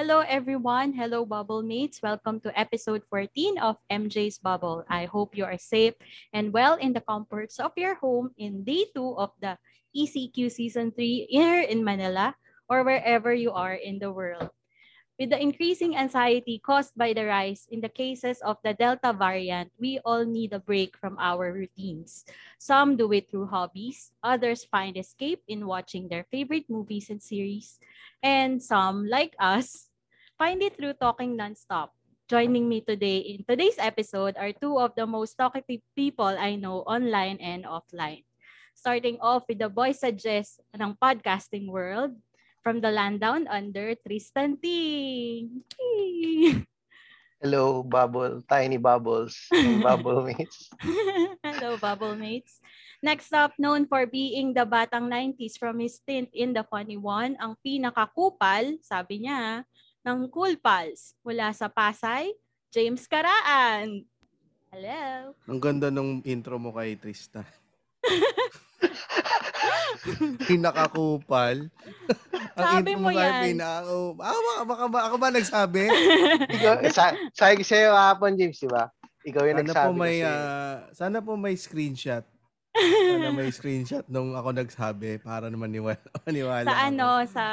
Hello, everyone. Hello, Bubble Mates. Welcome to episode 14 of MJ's Bubble. I hope you are safe and well in the comforts of your home in day two of the ECQ Season 3 here in Manila or wherever you are in the world. With the increasing anxiety caused by the rise in the cases of the Delta variant, we all need a break from our routines. Some do it through hobbies, others find escape in watching their favorite movies and series, and some, like us, find it through talking nonstop. Joining me today in today's episode are two of the most talkative people I know online and offline. Starting off with the voice suggest ng podcasting world, from the land down under, Tristan Ting. Hello, Bubble, Tiny Bubbles, Bubble Mates. Hello, Bubble Mates. Next up, known for being the batang 90s from his stint in The Funny One, ang pinakakupal, sabi niya, ng Cool Pals mula sa Pasay, James Karaan. Hello. Ang ganda nung intro mo kay Tristan. Pinakakupal. Sabi mo yan. Pinako. Ah, baka, baka, ba, ako ba nagsabi? Ikaw, sa, sabi ko sa'yo kahapon, James, di ba? Ikaw yung sana nagsabi po may, ah, sana po may screenshot. Sana may screenshot nung ako nagsabi para naman niwala, maniwala sa ako. ano, sa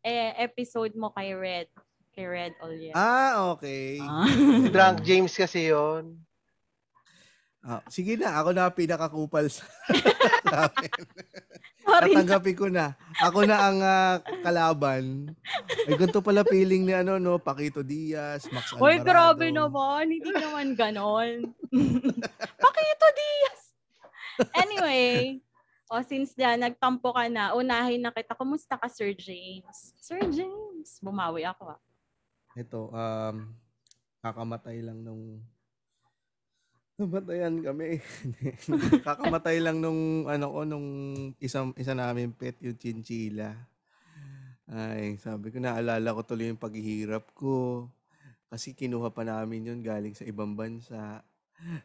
eh, episode mo kay Red. Kay Red Olya. Ah, okay. Ah. Drunk James kasi yon. Ah, sige na, ako na pinakakupal sa sa amin. Sorry. Tatanggapin ko na. Ako na ang ah, kalaban. Ay, ganito pala feeling ni ano, no? Paquito Diaz, Max Alvarado. Hoy, grabe naman. Hindi naman ganon. Pakito Diaz. Anyway, o since na nagtampo ka na, unahin na kita. Kumusta ka, Sir James? Sir James. Bumawi ako ah. Ito, um, kakamatay lang nung Namatayan kami. Kakamatay lang nung ano ko nung isang isa namin pet yung chinchila. Ay, sabi ko naalala ko tuloy yung paghihirap ko. Kasi kinuha pa namin yun galing sa ibang bansa.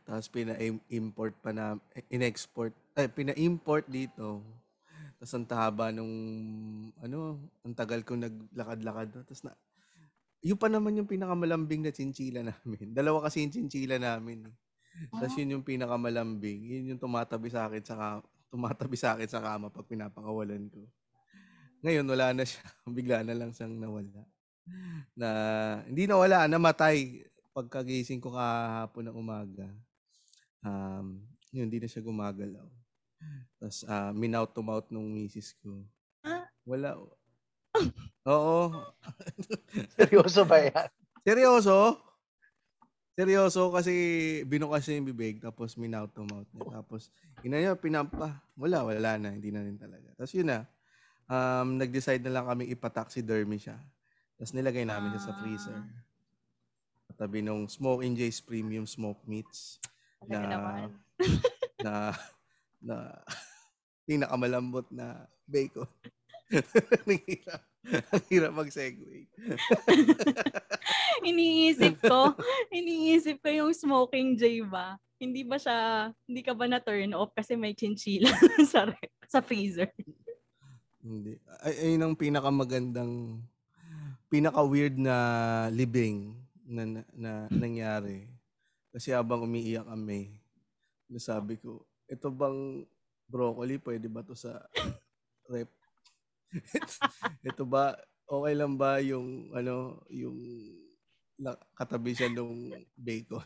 Tapos pina-import pa na in-export, eh, pina-import dito. Tapos ang taba nung ano, ang tagal ko naglakad-lakad. Tapos na yun pa naman yung pinakamalambing na chinchila namin. Dalawa kasi yung chinchila namin. eh. Tapos yun yung pinakamalambing. Yun yung tumatabi sa akin sa kama, tumatabi sa akin sa kama pag pinapakawalan ko. Ngayon wala na siya. Bigla na lang siyang nawala. Na hindi nawala, namatay pagkagising ko kahapon ng umaga. Um, yun, hindi na siya gumagalaw. Tapos uh, minout to mouth nung misis ko. Ah? Wala. Oo. Seryoso ba yan? Seryoso? Seryoso kasi binukas niya yung bibig tapos minout to mouth niya. Tapos ina niya pinampa. Wala, wala na. Hindi na rin talaga. Tapos yun na. Um, nag-decide na lang kami ipataxidermy siya. Tapos nilagay namin siya sa freezer. Katabi nung Smoke and Jay's Premium Smoke Meats Talaga na naman. na na pinakamalambot na bacon. Ang hirap. Ang hirap mag-segue. iniisip ko, iniisip ko yung smoking J ba? Hindi ba siya, hindi ka ba na turn off kasi may chinchila sa sa freezer? Hindi. Ay, ayun ang pinakamagandang, pinaka-weird na libing na, na, na nangyari. Kasi habang umiiyak kami, sabi ko, ito bang broccoli, pwede ba to sa rep? ito ba, okay lang ba yung, ano, yung katabi siya nung bacon?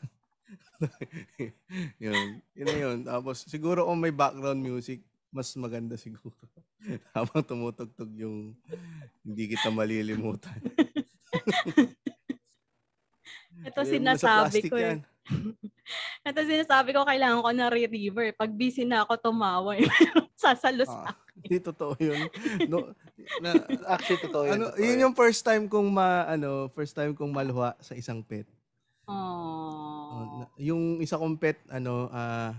yun. Yun na yun. Tapos, siguro kung may background music, mas maganda siguro. Habang tumutugtog yung hindi kita malilimutan. Ito sinasabi ko eh. Ito sinasabi ko, kailangan ko na re-river. Pag busy na ako tumawa, eh. sasalos Ah, ako. Hindi totoo yun. No, na, Actually, totoo yun. ano, totoo yun yung first time kong ma, ano, first time kong maluha sa isang pet. Oh, yung isa kong pet, ano, ah,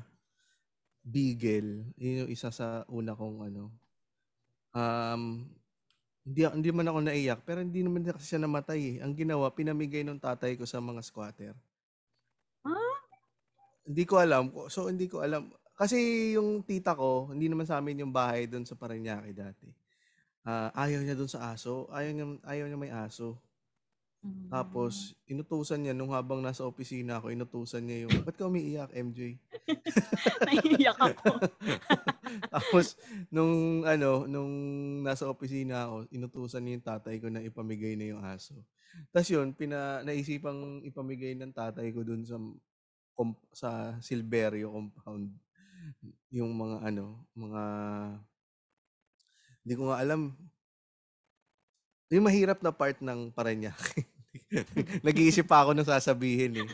beagle. Yun yung isa sa una kong, ano, um, hindi, hindi man ako naiyak, pero hindi naman kasi siya namatay eh. Ang ginawa, pinamigay ng tatay ko sa mga squatter. Hindi ko alam. So, hindi ko alam. Kasi yung tita ko, hindi naman sa amin yung bahay doon sa Parañaque dati. Ah, ayaw niya doon sa aso. Ayaw niya, ayaw niya may aso. Mm. Tapos, inutusan niya nung habang nasa opisina ako, inutusan niya yung, ba't ka umiiyak, MJ? Naiiyak ako. Tapos, nung, ano, nung nasa opisina ako, inutusan niya yung tatay ko na ipamigay na yung aso. Tapos yun, pina, naisipang ipamigay ng tatay ko dun sa, sa Silverio compound. Yung mga, ano, mga, hindi ko nga alam. Yung mahirap na part ng Parañaque. Nag-iisip pa ako nung sasabihin eh.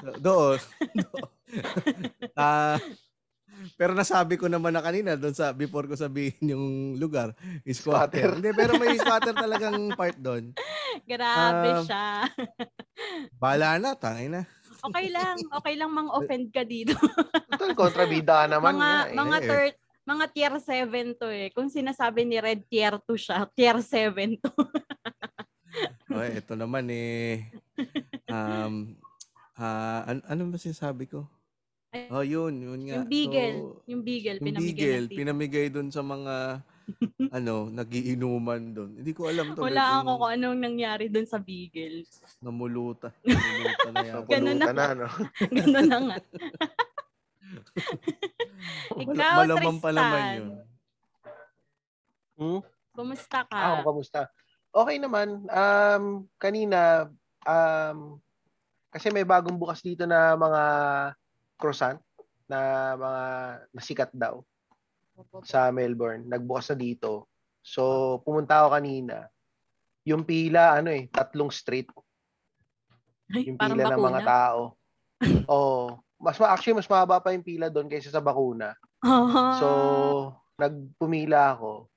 So, doon. doon. Ah, pero nasabi ko naman na kanina doon sa before ko sabihin yung lugar, is squatter. Hindi, pero may squatter talagang part doon. Grabe Um, siya. Bala na, tangay na. Okay lang. Okay lang mang offend ka dito. Total, kontrabida naman mga niya eh. mga Eh. third mga tier 7 to eh. Kung sinasabi ni Red tier 2 siya, tier 7 to. Okay, ito naman eh. Um, ah, an- ano ba sinasabi ko? Oh, yun, yun nga. yung beagle, So, yung beagle, yung pinamigay beagle, pinamigay doon sa mga ano, nagiinuman doon. Hindi ko alam to. Wala ako kung anong nangyari dun sa beagle. namuluta. Namuluta na yata. Ganun na. No? Ganun na nga. Mal- Ikaw, malamang pa naman Tristan. yun. Hmm? Kumusta ka? Ah, kamusta? Okay naman. Um, kanina, um, kasi may bagong bukas dito na mga croissant na mga nasikat daw sa Melbourne. Nagbukas na dito. So, pumunta ako kanina. Yung pila, ano eh, tatlong street. Ay, Yung parang pila ng mga tao. Oo. Mas ma- actually mas mahaba pa yung pila doon kaysa sa bakuna. Ah. So, nagpumila ako.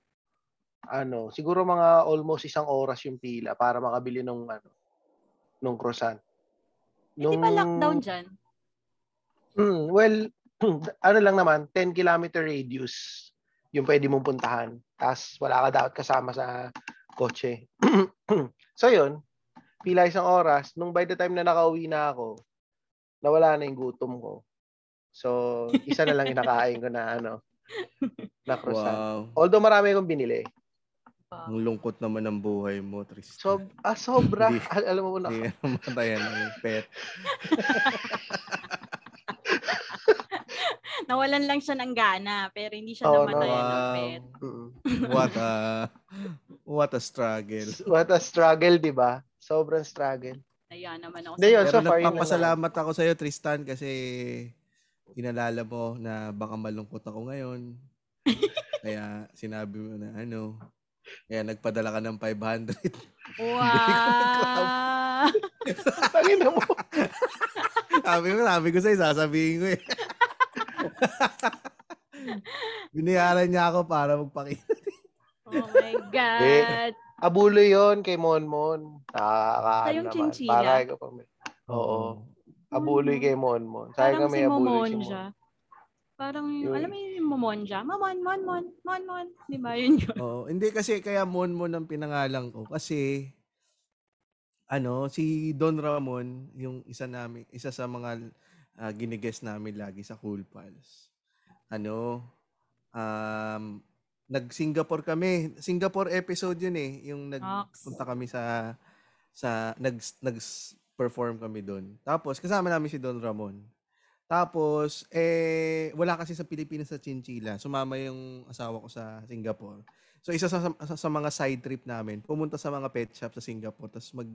Ano, siguro mga almost isang oras yung pila para makabili nung ano, nung croissant. Hindi ba lockdown dyan? Hmm, well, ano lang naman, 10 kilometer radius yung pwede mong puntahan. Tapos wala ka dapat kasama sa kotse. so yun, pila isang oras. Nung by the time na nakauwi na ako, nawala na yung gutom ko. So, isa na lang inakain ko na ano, na croissant. Wow. Although marami akong binili. Ang lungkot naman ng buhay mo, Tristan. So, ah, sobra. Hindi. Al- alam mo na. Hindi ka namatayan ng pet. Nawalan lang siya ng gana, pero hindi siya Oo, namatayan ng wow. pet. What a what a struggle. What a struggle, di ba? Sobrang struggle. Ayan naman ako. Yun, sa- so far, nagpapasalamat ako sa iyo Tristan kasi inalala mo na baka malungkot ako ngayon. Kaya sinabi mo na ano, kaya nagpadala ka ng 500. Wow! Tangin na mo. sabi ko, sabi ko sa'yo, sasabihin ko eh. Binayaran niya ako para magpakita. oh my God! Abulo yon kay Monmon. Nakakaano Sa yung naman. chinchilla? Para ikaw pa may... Oo. Abuloy kay Monmon. Sayang Parang ka may si abuloy si Momonja. Mon. Parang yung, Yun. alam mo yung Momonja? Mamon, mon, mon, mon, mon. Di ba yun yun? Oo, hindi kasi kaya Mon Mon ang pinangalan ko kasi ano, si Don Ramon, yung isa namin, isa sa mga uh, ginigest namin lagi sa Cool Pals. Ano, um, nag-Singapore kami. Singapore episode yun eh, yung nagpunta kami sa sa nag nag-perform kami doon. Tapos kasama namin si Don Ramon. Tapos eh wala kasi sa Pilipinas sa Chinchilla. Sumama yung asawa ko sa Singapore. So isa sa, sa, sa mga side trip namin, pumunta sa mga pet shop sa Singapore tapos mag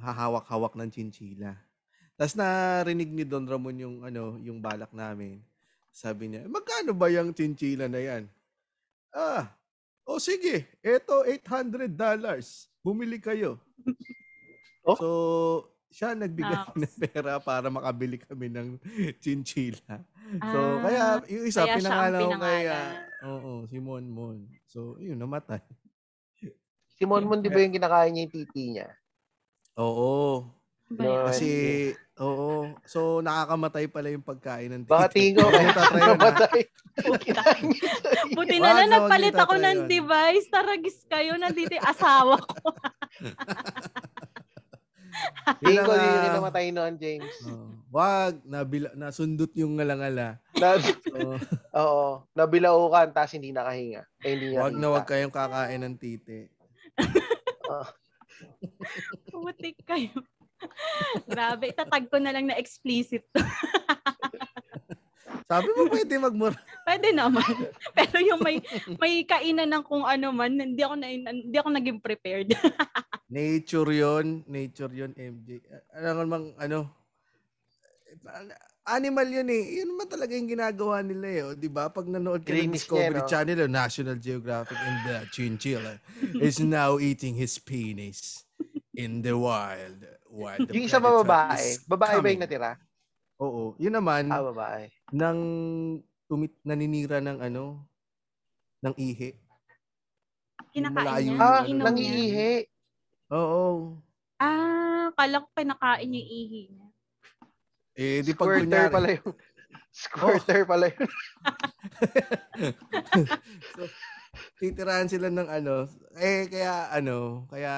hahawak-hawak ng chinchilla. Tapos narinig ni Don Ramon yung ano, yung balak namin. Sabi niya, magkano ba yung chinchilla na yan? Ah, o sige, eto $800 dollars. Bumili kayo. Oh? So, siya nagbigay Naks. ng pera para makabili kami ng chinchilla. So, Ah, kaya yung isa, kaya ang pinangalan ko kay, pinangalan. ah, oo, si Mon Mon. So, yun, namatay. Si Monmon, di ba yung kinakain niya yung titi niya? Oo. No? Kasi, oo. So, nakakamatay pala yung pagkain ng Baka titi. tingin ko, kaya Tatry yun, namatay. Buti na lang na, wag nagpalit niyo ako tatry ng yun. device. Taragis kayo. Nandito yung asawa ko. Tingin ko, Yun di ang, yung ah, namatay noon, James. oh, wag, nabila, nasundot yung ngalangala. Na, So, oo, nabilaukan, tapos hindi nakahinga. Eh, hindi niya wag na wag kayong kakain ng titi. Ah, Putik kayo. Grabe. Itatag ko na lang na explicit. Sabi mo pwede magmura. Pwede naman. Pero yung may may kainan ng kung ano man, hindi ako na, hindi ako naging prepared. Nature yon, nature yon MJ. Ano namang ano? Animal yun eh. Yun naman talaga yung ginagawa nila eh. O, di ba? Pag nanood ka ng Discovery niya, no? Channel o National Geographic and the chinchilla is now eating his penis in the wild. The yung isa ba babae? is Babae ba yung coming. natira? Oo. Yun naman, Ah, babae. nang tumit, naninira ng ano, ng ihi. Kinakain niya. yung Ah, ano niya. nangiihi. Oo. Ah, kala ko pinakain yung ihi niya. Eh, di pag Squirter kunyari, Oh. pala yung... Squirter pala yun. so, titirahan sila ng ano, eh kaya ano, kaya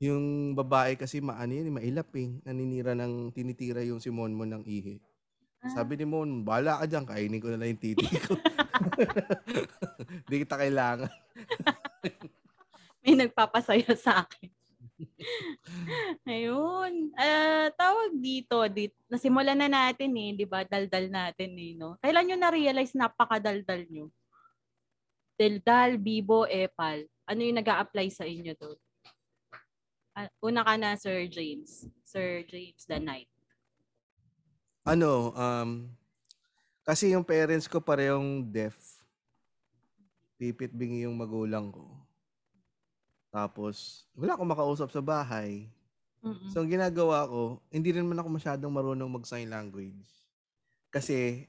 yung babae kasi maano yun, mailap eh. Naninira ng tinitira yung si Monmon ng ihi. Ah. Sabi ni Mon, bala ka dyan, kainin ko na lang yung titi ko. Hindi kita kailangan. May nagpapasaya sa akin. Ayun. Ah, tawag dito, dito. Nasimulan na natin eh, 'di ba? Daldal natin eh, no. Kailan niyo na-realize napakadaldal niyo? Daldal, bibo, epal. Ano yung nag-a-apply sa inyo to? Ah, una ka na, Sir James. Sir James the Knight. Ano, um, kasi yung parents ko parehong deaf. Pipit bingi yung magulang ko. Tapos, wala akong makausap sa bahay. Mm-mm. So, ang ginagawa ko, hindi rin man ako masyadong marunong mag-sign language. Kasi,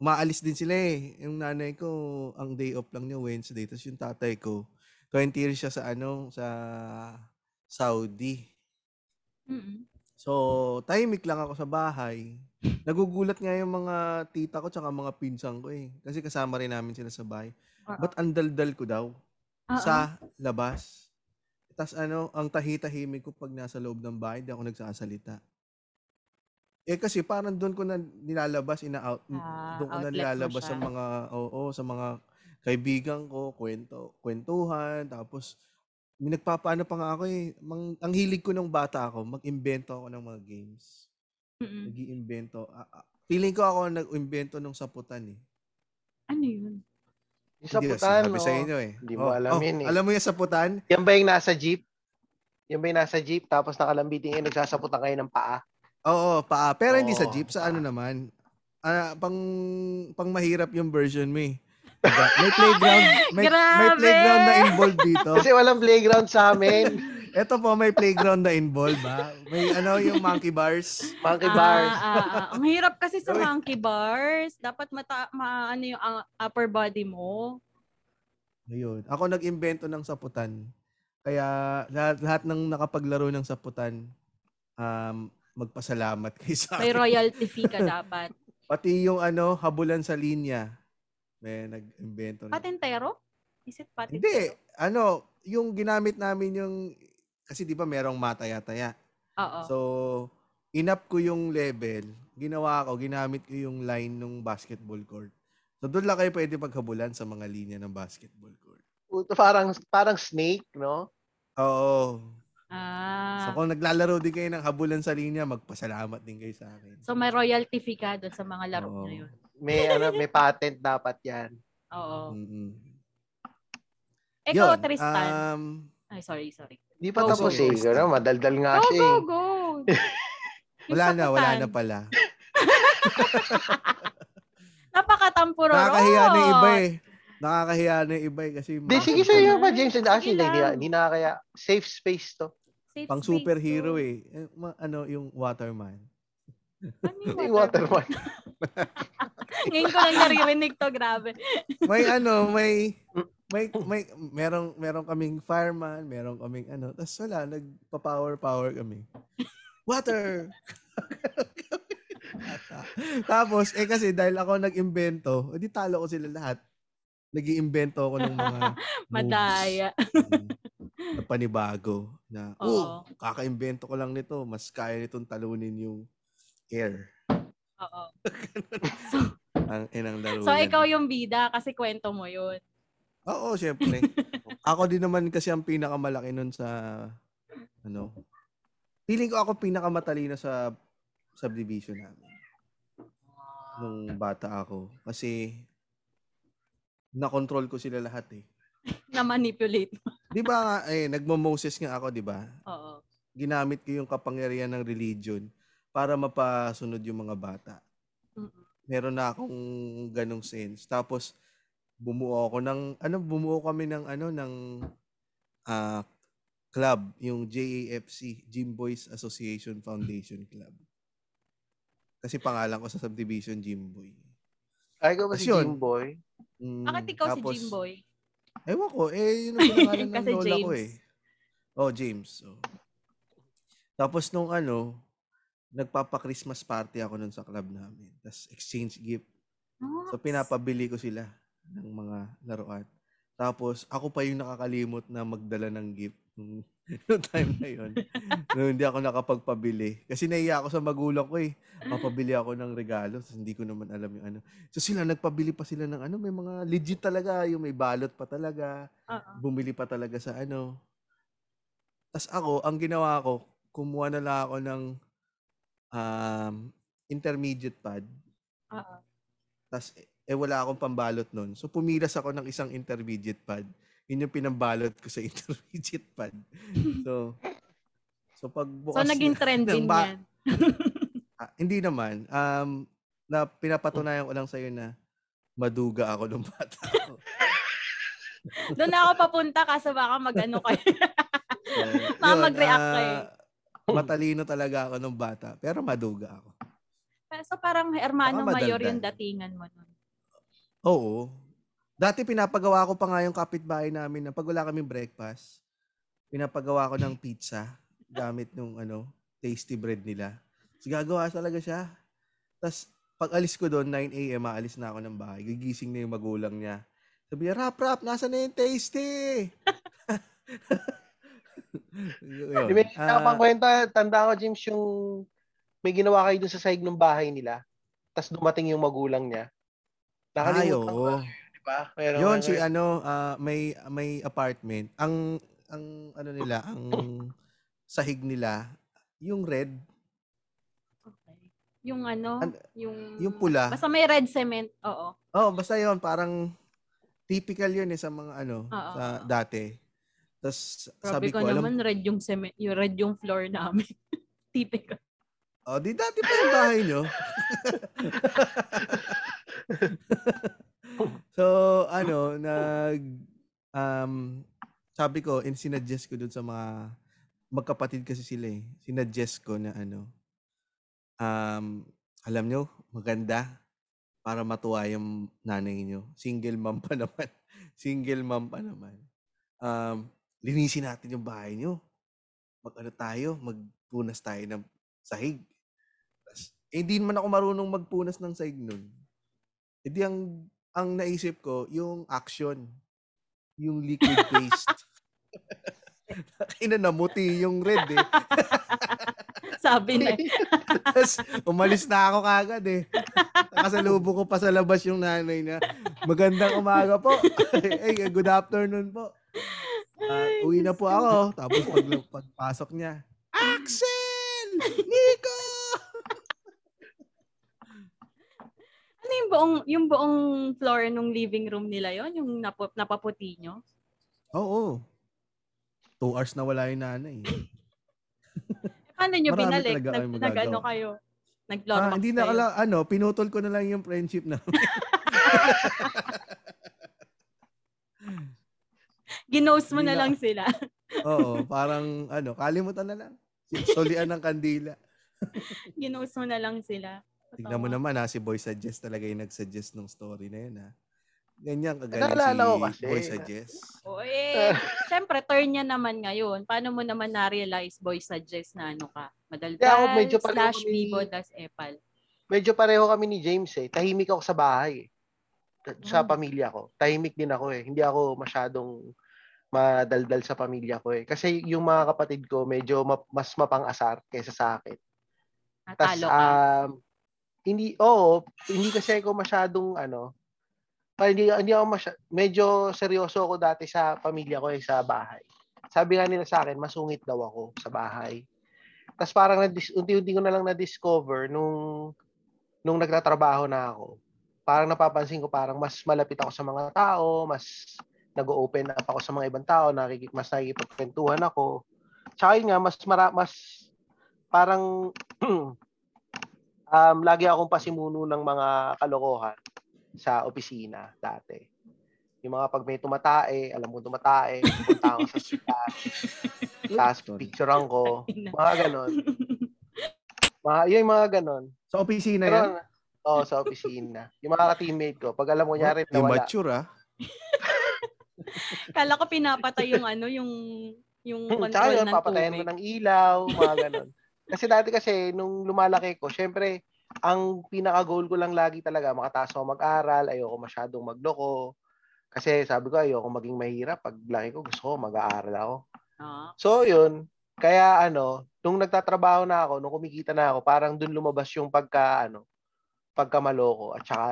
maalis din sila eh. Yung nanay ko, ang day off lang niya Wednesday. Tapos yung tatay ko, 20 years siya sa ano, sa Saudi. Mm-mm. So, tahimik lang ako sa bahay. Nagugulat nga yung mga tita ko tsaka mga pinsan ko eh. Kasi kasama rin namin sila sa bahay. Oo. Ba't ang daldal ko daw? Oo. Sa labas. Tapos ano, ang tahi-tahimik ko pag nasa loob ng bahay, di ako nagsasalita. Eh kasi parang doon ko na nilalabas, ina-out, Ah, doon ko na nilalabas sa mga, oo, sa mga kaibigan ko, kwento, kwentuhan, tapos may nagpapaano pa nga ako eh. Mang, ang hilig ko nung bata ako, mag-imbento ako ng mga games. Mm-mm. Nag-iimbento. Ah, ah, feeling ko ako ang nag-imbento ng saputan eh. Ano yun? Yung sa Hindi, putan, sinabi sa inyo eh. Hindi mo alam yun eh. Alam mo yung saputan? Yan ba yung nasa jeep? Yan ba yung nasa jeep tapos nakalambiting eh, nagsasaputan kayo ng paa? Oo, paa. Pero hindi sa Oo, jeep. Sa ano naman? Ah, pang, pang mahirap yung version mo eh. Diba? May playground. May, may playground na involved dito. Kasi walang playground sa amin. Ito po, may playground na involved ha. May ano, yung monkey bars. Monkey Ah, bars. ah, ah. Ang hirap kasi sa monkey bars. Dapat mata, ma, ano yung ah, upper body mo. Ayun. Ako nag-imbento ng saputan. Kaya lahat, lahat ng nakapaglaro ng saputan, um, magpasalamat kay sa May royalty fee ka dapat. Pati yung ano, habulan sa linya. May nag-imbento. na- Patentero? Is it patentero? Hindi. Ano, yung ginamit namin yung, kasi di ba merong mataya-taya. Oo. So, inap ko yung level. Ginawa ko, ginamit ko yung line ng basketball court. So, doon lang kayo pwede paghabulan sa mga linya ng basketball court. Parang, parang snake, no? Oo. ah. So, kung naglalaro din kayo ng habulan sa linya, magpasalamat din kayo sa akin. So may royalty fee ka doon sa mga laro Oo. na yun. May, ano, may patent dapat yan. Oo. Mm-mm. Ikaw, Yun, Tristan. Um, Ay, sorry, sorry. Di pa Go, tapos go, eh. go. Gano, madaldal nga Go, siya go, eh. go. Yung wala na, wala na pala. Napakatampuro. Nakakahiya na yung iba eh. Nakakahiya na yung iba eh. Kasi Di, sige sa'yo na. pa, James. Sige Actually, hindi, lang. hindi na kaya. Safe space to. Safe Pang space superhero to. eh. Eh, Ano, yung Waterman. Ano Yung waterman? Ngayon ko lang naririnig to, grabe. May ano, may may may merong merong kaming fireman, merong kaming ano, tapos wala nagpa-power power kami. Water. Tapos eh kasi dahil ako nag-imbento, edi talo ko sila lahat. Nag-iimbento ako ng mga Madaya. na panibago na, Oo. oh, kaka-imbento ko lang nito, mas kaya nitong talunin yung air. Oo. Ang inang laro So, yan. ikaw yung bida kasi kwento mo yun. Oo, syempre. ako din naman kasi ang pinakamalaki nun sa ano. Feeling ko ako pinakamatalino sa subdivision namin. Nung bata ako. Kasi na-control ko sila lahat eh. Na-manipulate mo. Di ba nga, eh, nagmo-Moses nga ako, di ba? Oo. Ginamit ko yung kapangyarihan ng religion para mapasunod yung mga bata. Meron na akong ganong sense. Tapos, bumuo ako ng, ano, bumuo kami ng, ano, ng ah, club, yung JAFC, Gym Boys Association Foundation Club. Kasi pangalan ko sa subdivision, Gym Boy. Ay, ikaw ba si Tapos yun. Jimboy? Mm, Bakit ikaw tapos- si Jimboy? Ewan ko, eh, yun ang pinangalan ng Kasi lola ko James. eh. Oh, James. So. Tapos nung ano, nagpapa-Christmas party ako nun sa club namin. Tapos exchange gift. So pinapabili ko sila ng mga laruan. Tapos ako pa yung nakakalimot na magdala ng gift nung, nung time na yun. nung hindi ako nakapagpabili. Kasi naiya ako sa magulang ko eh. Mapabili ako ng regalo. Tapos hindi ko naman alam yung ano. So sila nagpabili pa sila ng ano. May mga legit talaga. Yung may balot pa talaga. Oo. Bumili pa talaga sa ano. Tapos ako, ang ginawa ko, kumuha na lang ako ng um, intermediate pad. Oo. Tapos, eh, wala akong pambalot nun. So, pumilas ako ng isang intermediate pad. Yun yung pinambalot ko sa intermediate pad. So, so pag So, bukas naging na- trend ng din ba- yan. Ah, hindi naman. Um, na pinapatunayan ko lang sa'yo na maduga ako nung bata ko. Doon na ako papunta kaso baka mag-ano kayo. So, Baka mag-react ka eh. Matalino talaga ako nung bata. Pero maduga ako. so, parang hermano Baka mayor yung datingan mo nun. Oo. Dati pinapagawa ko pa nga yung kapitbahay namin na pag wala kaming breakfast, pinapagawa ko ng pizza gamit nung ano, tasty bread nila. So, gagawa talaga siya. Tapos, pag alis ko doon, 9 a.m., aalis na ako ng bahay. Gigising na yung magulang niya. Sabi niya, rap, rap, nasa na yung tasty? Di ba, Ah, uh, kwenta, tanda ko, James, yung may ginawa kayo dun sa sahig ng bahay nila. Tapos dumating yung magulang niya. Nakalimutan ko, oo. di ba? Meron Yun ano, si ano ah, may may apartment. Ang ang ano nila, ang sahig nila yung red, Okay. Yung ano, An- yung... yung pula. Basta may red cement, oo. Oh, basta yun parang typical yun eh sa mga ano Oo. sa dati. Tapos sabi ka ko alam, naman, red yung cement, yung red yung floor namin. Typical. oh, di dati pa yung bahay nyo. so, ano, nag um sabi ko, in sinuggest ko dun sa mga magkapatid kasi sila eh. Sinuggest ko na ano, um, alam nyo, maganda para matuwa yung nanay nyo. Single mom pa naman. Single mom pa naman. Um, linisin natin yung bahay nyo. Mag ano tayo, magpunas tayo ng sahig. Tas, eh, hindi naman ako marunong magpunas ng sahig nun. Eh di ang, ang naisip ko, yung action. Yung liquid paste. Kina namuti yung red eh. Sabi na. Tapos umalis na ako kagad eh. Nakasalubong ko pa sa labas yung nanay niya. Magandang umaga po. hey, good afternoon po. Ah, uwi na po ako. Tapos pag, pagpasok niya, Axel! Nico! Ano yung buong, yung buong floor nung living room nila yon yung napu, napaputi nyo? Oo. Two hours na wala yung nanay. Paano nyo Marami binalik? Nag, kayong nag, magagawa. ano kayo? Nag-floor Ah, hindi na kala, ano, pinutol ko na lang yung friendship na. Ginost mo na na- lang sila. Oo, parang ano, kalimutan na lang. Solian ng kandila. Ginost mo na lang sila. Tignan mo naman ha, si Boy Suggest talaga yung nag-suggest ng story na yun ha. Ganyan kagaling Naalala ko si kasi. Boy sa Jess. O eh, syempre, turn niya naman ngayon. Paano mo naman na-realize, boy, suggest na ano ka? Madaldal, ako medyo slash kami- bigo, das epal. Medyo pareho kami ni James eh. Tahimik ako sa bahay. eh. Sa Mm. pamilya ko. Tahimik din ako eh. Hindi ako masyadong madaldal sa pamilya ko eh. Kasi yung mga kapatid ko medyo ma- mas mapang-asar kaysa sa akin. Tas, Natalo ka. um, hindi, oo, hindi kasi ako masyadong, ano, parang hindi, hindi ako masya, medyo seryoso ako dati sa pamilya ko eh, sa bahay. Sabi nga nila sa akin, masungit daw ako sa bahay. Tapos parang nadis, unti-unti ko na lang na-discover nung, nung nagtatrabaho na ako. Parang napapansin ko parang mas malapit ako sa mga tao, mas nag-open up ako sa mga ibang tao, nakikip, mas nakikipagkwentuhan ako. Tsaka yun nga, mas, mara, mas parang um, lagi akong pasimuno ng mga kalokohan sa opisina dati. Yung mga pag may tumatae, alam mo tumatae, pupunta ako sa sikat, tapos picturean ko, mga ganon. Mga, yung mga ganon. Sa opisina Pero, yan? Oh, sa opisina. Yung mga ka-teammate ko, pag alam mo nyari, Oh, nawala. immature ah. Kala ko pinapatay yung ano, yung yung Hmm, tsaka control yun, ng papatayan mo tubig. ng ilaw, mga ganon. kasi dati kasi, nung lumalaki ko, syempre, ang pinaka-goal ko lang lagi talaga, makataas ako mag-aral, ayoko masyadong magloko. Kasi sabi ko, ayoko maging mahirap. Pag laki ko, gusto ko mag-aaral ako. Ah. So, yun. Kaya ano, nung nagtatrabaho na ako, nung kumikita na ako, parang dun lumabas yung pagka, ano, pagkamaloko at saka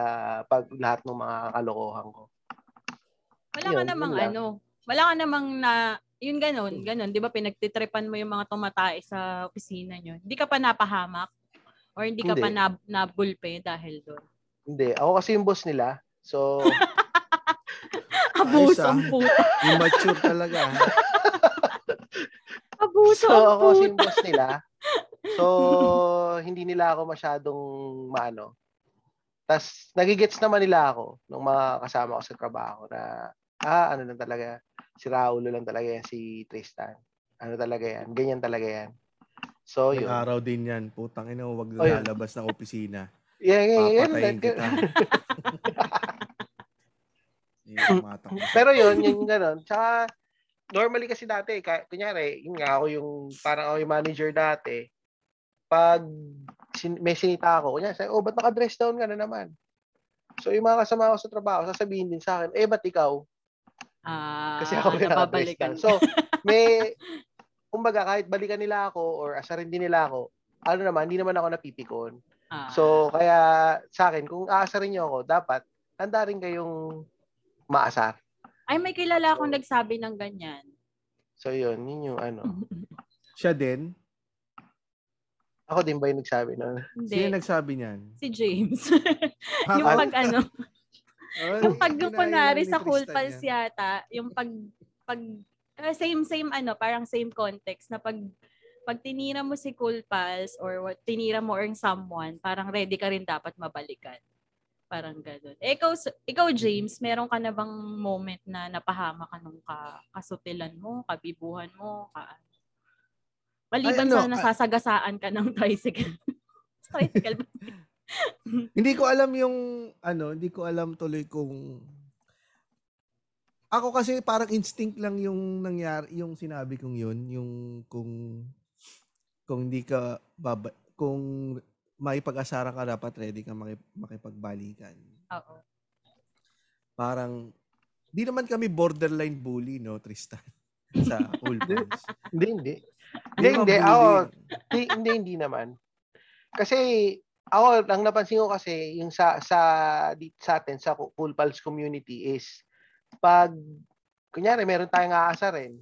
pag lahat ng mga kalokohan ko. Wala ka Yun, namang yun lang. ano, wala ka namang na, yun ganun, ganun, di ba pinagtitripan mo yung mga tumatae sa opisina nyo. Hindi ka pa napahamak? Or hindi ka pa Hindi. na, nabulpe dahil doon? Hindi. Ako kasi yung boss nila. So, Abuso ah. ang puta. Immature talaga. ah. Abuso so ang ako kasi puta. yung boss nila. So, hindi nila ako masyadong maano. Tapos, nagigets naman nila ako nung mga kasama ko sa trabaho na, ah, ano lang talaga, si Raulo lang talaga yan, si Tristan. Ano talaga yan, ganyan talaga yan. So, May yun. araw din yan. Putang ina, huwag Oh, lalabas ng opisina. Yan, yan, yan, Papatayin kita. Pero yun, yung gano'n. Tsaka, normally kasi dati, kunyari, yun nga ako yung, parang ako yung manager dati, pag sin- may sinita ako, kunyari, sabi, oh, ba't naka-dress down ka na naman? So, yung mga kasama ko sa trabaho, sasabihin din sa akin, eh, ba't ikaw? Ah, Kasi ako yung naka-dress down. So, may, kumbaga, kahit balikan nila ako or asarin din nila ako, ano naman, hindi naman ako napipikon. Ah. So, kaya sa akin, kung aasarin niyo ako, dapat, handa rin kayong maasar. Ay, may kilala akong nagsabi ng ganyan. So, yun, yun yung ano. Siya din? Ako din ba yung nagsabi nun? Hindi. Sino nagsabi niyan? Si James. Ah, yung ah, pag ano, ah, yung pag kunwari sa cool pals yata, yung pag pag eh, same same ano, parang same context na pag pag tinira mo si cool pals or what tinira mo or someone, parang ready ka rin dapat mabalikan. Parang gano'n. Eh, ikaw, ikaw, James, meron ka na bang moment na napahama ka nung ka, kasutilan mo, kabibuhan mo, ka, maliban Ay, ano, sa ah- nasasagasaan ka ng tricycle. tricycle ba? Hindi ko alam yung ano, hindi ko alam tuloy kung ako kasi parang instinct lang yung nangyari, yung sinabi kong yun, yung kung kung hindi ka baba, kung makipag-asara ka dapat ready ka makip- makipagbalikan. Oo. Parang di naman kami borderline bully, no, Tristan? Sa Cool Pals. Hindi, hindi. Hindi, hindi. Ako, hindi, hindi, hindi naman. Kasi, ako, ang napansin ko kasi, yung sa, sa, di, sa atin, sa Cool Pals community is, pag, kunyari, meron tayong aasarin,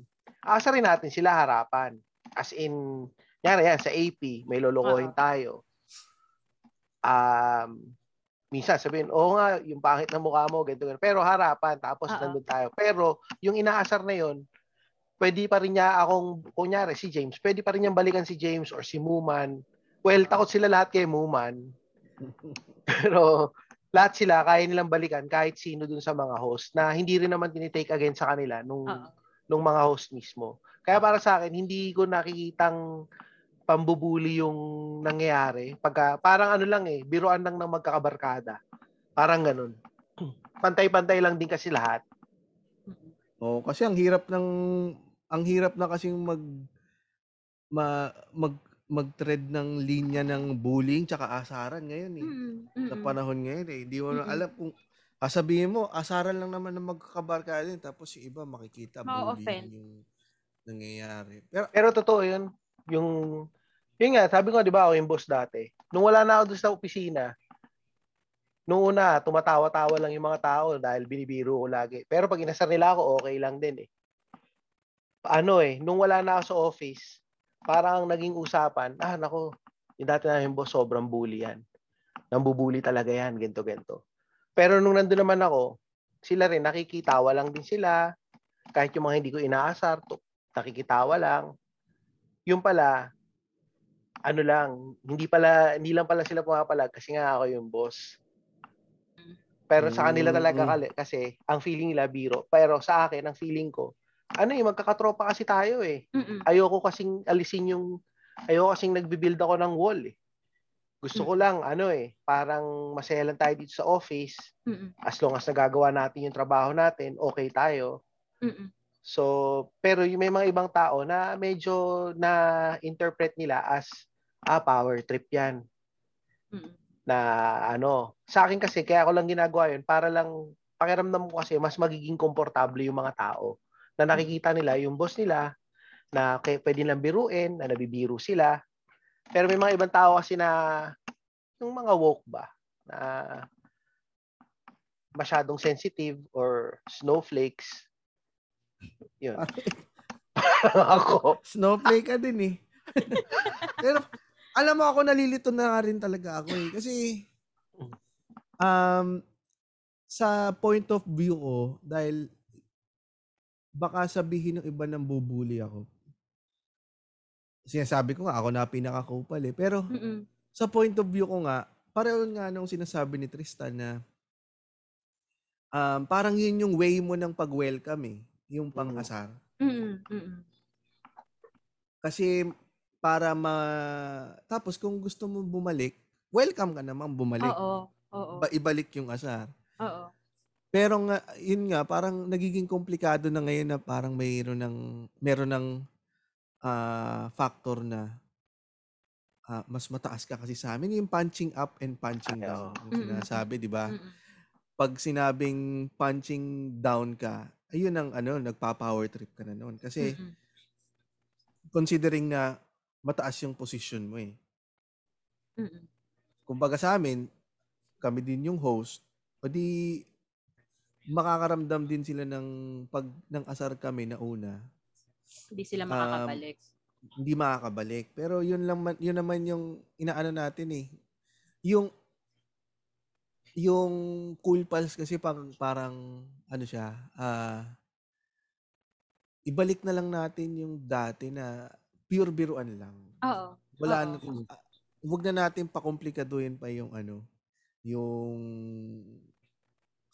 aasarin natin sila harapan. As in, kunyari yan, sa AP, may lolokohin Oo. tayo. Um, minsan sabihin, oo nga, yung pangit na mukha mo, ganito, ganito. Pero harapan, tapos Oo. nandun tayo. Pero, yung inaasar na yon pwede pa rin niya akong, kunyari si James, pwede pa rin niyang balikan si James or si Muman. Well, takot sila lahat kay Muman. Pero lahat sila kaya nilang balikan kahit sino dun sa mga host na hindi rin naman tinitake again sa kanila nung, Oo. nung mga host mismo. Kaya para sa akin, hindi ko nakikitang pambubuli yung nangyayari. Pagka, parang ano lang eh, biruan lang ng magkakabarkada. Parang ganun. pantay-pantay lang din kasi lahat. Oh, kasi ang hirap ng ang hirap na kasing mag ma, mag mag-tread ng linya ng bullying tsaka asaran ngayon eh. Mm-mm. Sa Mm-mm. panahon ngayon eh. Hindi mo na Mm-mm. alam kung sasabihin mo, asaran lang naman ng magkakabarkada din tapos yung iba makikita Ma-offend. bullying yung nangyayari. Pero Pero totoo yun. Yung, yun nga, sabi ko, di ba, ako yung boss dati. Nung wala na ako doon sa opisina, nung una, tumatawa-tawa lang yung mga tao dahil binibiro ko lagi. Pero pag inasar nila ako, okay lang din eh. Ano eh, nung wala na ako sa office, parang ang naging usapan, ah, nako, yung dati namin boss, sobrang bully yan. Nambubuli talaga yan, gento gento Pero nung nandun naman ako, sila rin, nakikitawa lang din sila. Kahit yung mga hindi ko inaasar, to, nakikitawa lang. Yung pala, ano lang, hindi pala, hindi lang pala sila pumapalag kasi nga ako yung boss. Pero sa kanila talaga kasi ang feeling nila biro. Pero sa akin, ang feeling ko, ano eh, magkakatropa kasi tayo eh. Mm-mm. Ayoko kasing alisin yung, ayoko kasing nagbibuild ako ng wall eh. Gusto ko lang, ano eh, parang masaya lang tayo dito sa office. Mm-mm. As long as nagagawa natin yung trabaho natin, okay tayo. Mm-mm. So, pero yung may mga ibang tao na medyo na-interpret nila as, ah, power trip yan. Mm-mm. Na ano, sa akin kasi, kaya ako lang ginagawa yun, para lang, pakiramdam ko kasi, mas magiging komportable yung mga tao. Na nakikita nila yung boss nila, na kaya pwede lang biruin, na nabibiro sila. Pero may mga ibang tao kasi na, yung mga woke ba, na masyadong sensitive or snowflakes. Yun. ako. snowflake ka din eh. Pero alam mo ako nalilito na nga rin talaga ako eh. Kasi um, sa point of view ko, dahil baka sabihin ng iba nang bubuli ako. Sinasabi ko nga, ako na pinakakupal eh. Pero Mm-mm. sa point of view ko nga, pareho nga nung sinasabi ni Tristan na um, parang yun yung way mo ng pag-welcome eh. Yung pang-asar. Mm-mm. Mm-mm. Kasi para ma... Tapos kung gusto mo bumalik, welcome ka naman bumalik. Oo. Oo. Ba, ibalik yung asar. Oo. Pero nga, yun nga, parang nagiging komplikado na ngayon na parang mayroon ng, meron ng ah, factor na ah, mas mataas ka kasi sa amin. Yung punching up and punching Ay, down. Yung Mm-mm. sinasabi, di ba? Mm-mm. Pag sinabing punching down ka, ayun ang ano, nagpa-power trip ka na noon. Kasi Mm-mm. considering na mataas yung position mo eh. Mm-mm. kumbaga sa amin, kami din yung host, o di makakaramdam din sila ng pag ng asar kami na una, Hindi sila Um, makakabalik. hindi makakabalik. Pero yun lang man, yun naman yung inaano natin eh. Yung yung cool pals kasi parang parang ano siya, ah ibalik na lang natin yung dati na pure biruan lang. Oo. Wala Oo. na, ah, wag na natin pakomplikaduhin pa yung ano, yung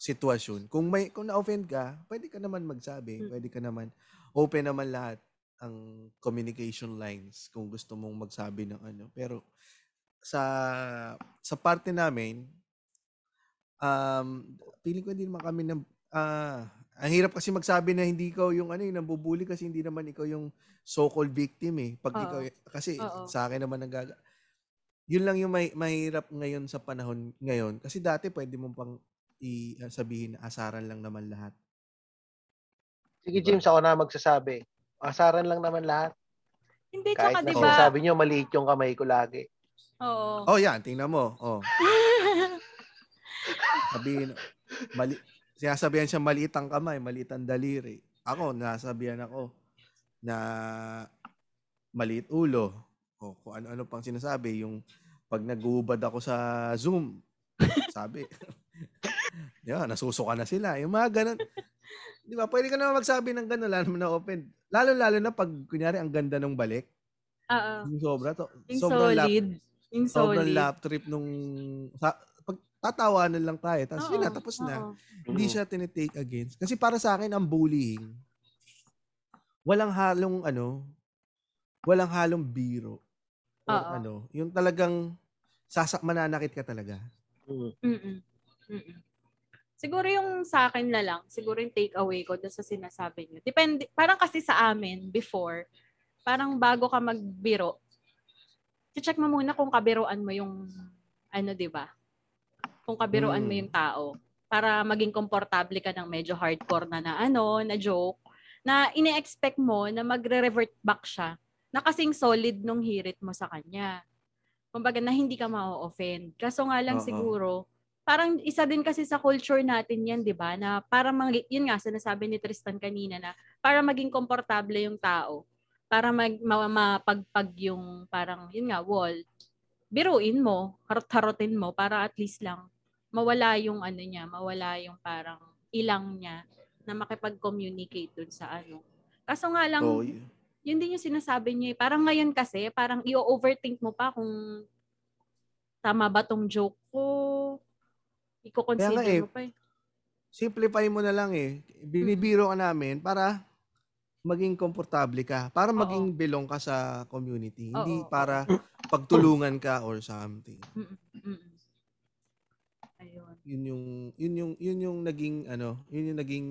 sitwasyon. Kung may kung na-offend ka, pwede ka naman magsabi, Mm. pwede ka naman open naman lahat ang communication lines kung gusto mong magsabi ng ano. Pero sa sa parte namin um feeling ko hindi naman kami ng ah ang hirap kasi magsabi na hindi ikaw yung ano yung nambubuli kasi hindi naman ikaw yung so-called victim eh. Pag Oo. ikaw kasi Oo. sa akin naman nagaga yun lang yung may, mahirap ngayon sa panahon ngayon. Kasi dati pwede mo pang i ah, sabihin na asaran lang naman lahat. Sige, Diba? James, ako na magsasabi. Asaran lang naman lahat. Hindi, Kahit tsaka na di ba? sinasabi nyo, maliit yung kamay ko lagi. Oo. Oh, yan, tingnan mo. Oh, sabihin mali sinasabihan siya maliit ang kamay, maliit ang daliri. Ako, nasabihan ako na maliit ulo. O kung ano-ano pang sinasabi, yung pag nag-uubad ako sa Zoom, sabi, yeah, nasusuka na sila. Yung mga ganun. Di ba? Pwede ka naman magsabi ng ganun, lalo na open. Lalo-lalo na pag, kunyari, ang ganda ng balik. Oo. Yung sobra. To, Yung sobrang lap, solid. Yung sobrang solid. lap trip nung sa, pag tatawanan lang tayo tapos yun na tapos na oo. hindi siya tinitake against kasi para sa akin ang bullying walang halong ano walang halong biro or Oo. ano yung talagang sasak mananakit ka talaga Mm. Mm-mm. Mm-mm. Siguro yung sa akin na lang, siguro yung take away ko doon sa sinasabi niyo. Depende, parang kasi sa amin before, parang bago ka magbiro, check mo muna kung kabiruan mo yung ano, 'di ba? Kung kabiruan mo Mm. yung tao para maging komportable ka ng medyo hardcore na na ano, na joke na ine-expect mo na magre-revert back siya na kasing solid nung hirit mo sa kanya. Kumbaga na hindi ka ma-offend. Kaso nga lang Oo. siguro, parang isa din kasi sa culture natin yan, di ba? Na para mag, yun nga, sinasabi ni Tristan kanina na para maging komportable yung tao, para mag, ma, mapagpag yung parang, yun nga, wall, biruin mo, harot-harotin mo para at least lang mawala yung ano niya, mawala yung parang ilang niya na makipag-communicate dun sa ano. Kaso nga lang, So, y- yun din yung sinasabi niya. eh. Parang ngayon kasi, parang i-overthink mo pa kung tama ba tong joke ko. Iko-consider nga eh, mo pa eh. simplify mo na lang eh. Binibiro ka namin para maging komportable ka. Para Oo. maging belong ka sa community. Hindi Oo, oo. para pagtulungan ka or something. Mm-mm. Ayun. Yun yung yun yung yun yung naging ano, yun yung naging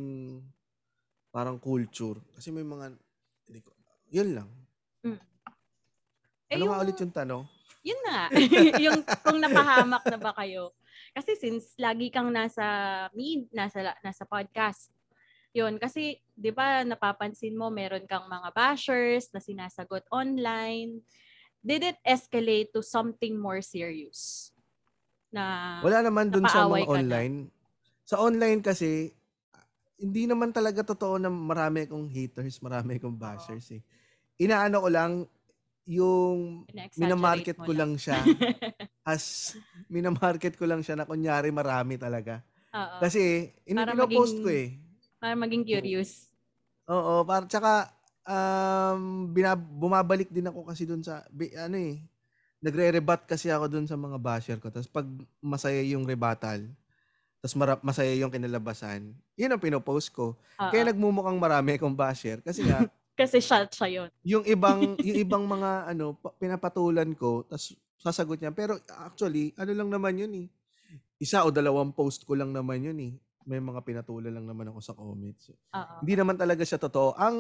parang culture. Kasi may mga hindi ko, yun lang. Eh, ano yung, nga ulit yung tanong? yun na. yung kung napahamak na ba kayo. Kasi since lagi kang nasa me, nasa nasa podcast. Yun, kasi 'di ba napapansin mo meron kang mga bashers na sinasagot online. Did it escalate to something more serious? Na Wala naman dun sa mga ka na. online. Sa online kasi, hindi naman talaga totoo na marami akong haters, marami akong bashers eh. Inaano ko lang, yung minamarket ko lang siya as minamarket ko lang siya na kunyari marami talaga. Oo. Kasi, ini maging- ko eh. para maging curious. Oo, para tsaka um binab- bumabalik din ako kasi dun sa ano eh. Nagre-rebat kasi ako dun sa mga basher ko. Tapos pag masaya yung rebuttal, tapos mara- masaya yung kinalabasan, yun ang pinopost ko. Oo. Kaya nagmumukhang marami akong basher kasi nga Kasi shot siya yun. yung ibang yung ibang mga ano pa- pinapatulan ko tapos sasagot niya pero actually ano lang naman yun eh isa o dalawang post ko lang naman yun eh may mga pinatulan lang naman ako sa comments Oo. hindi naman talaga siya totoo ang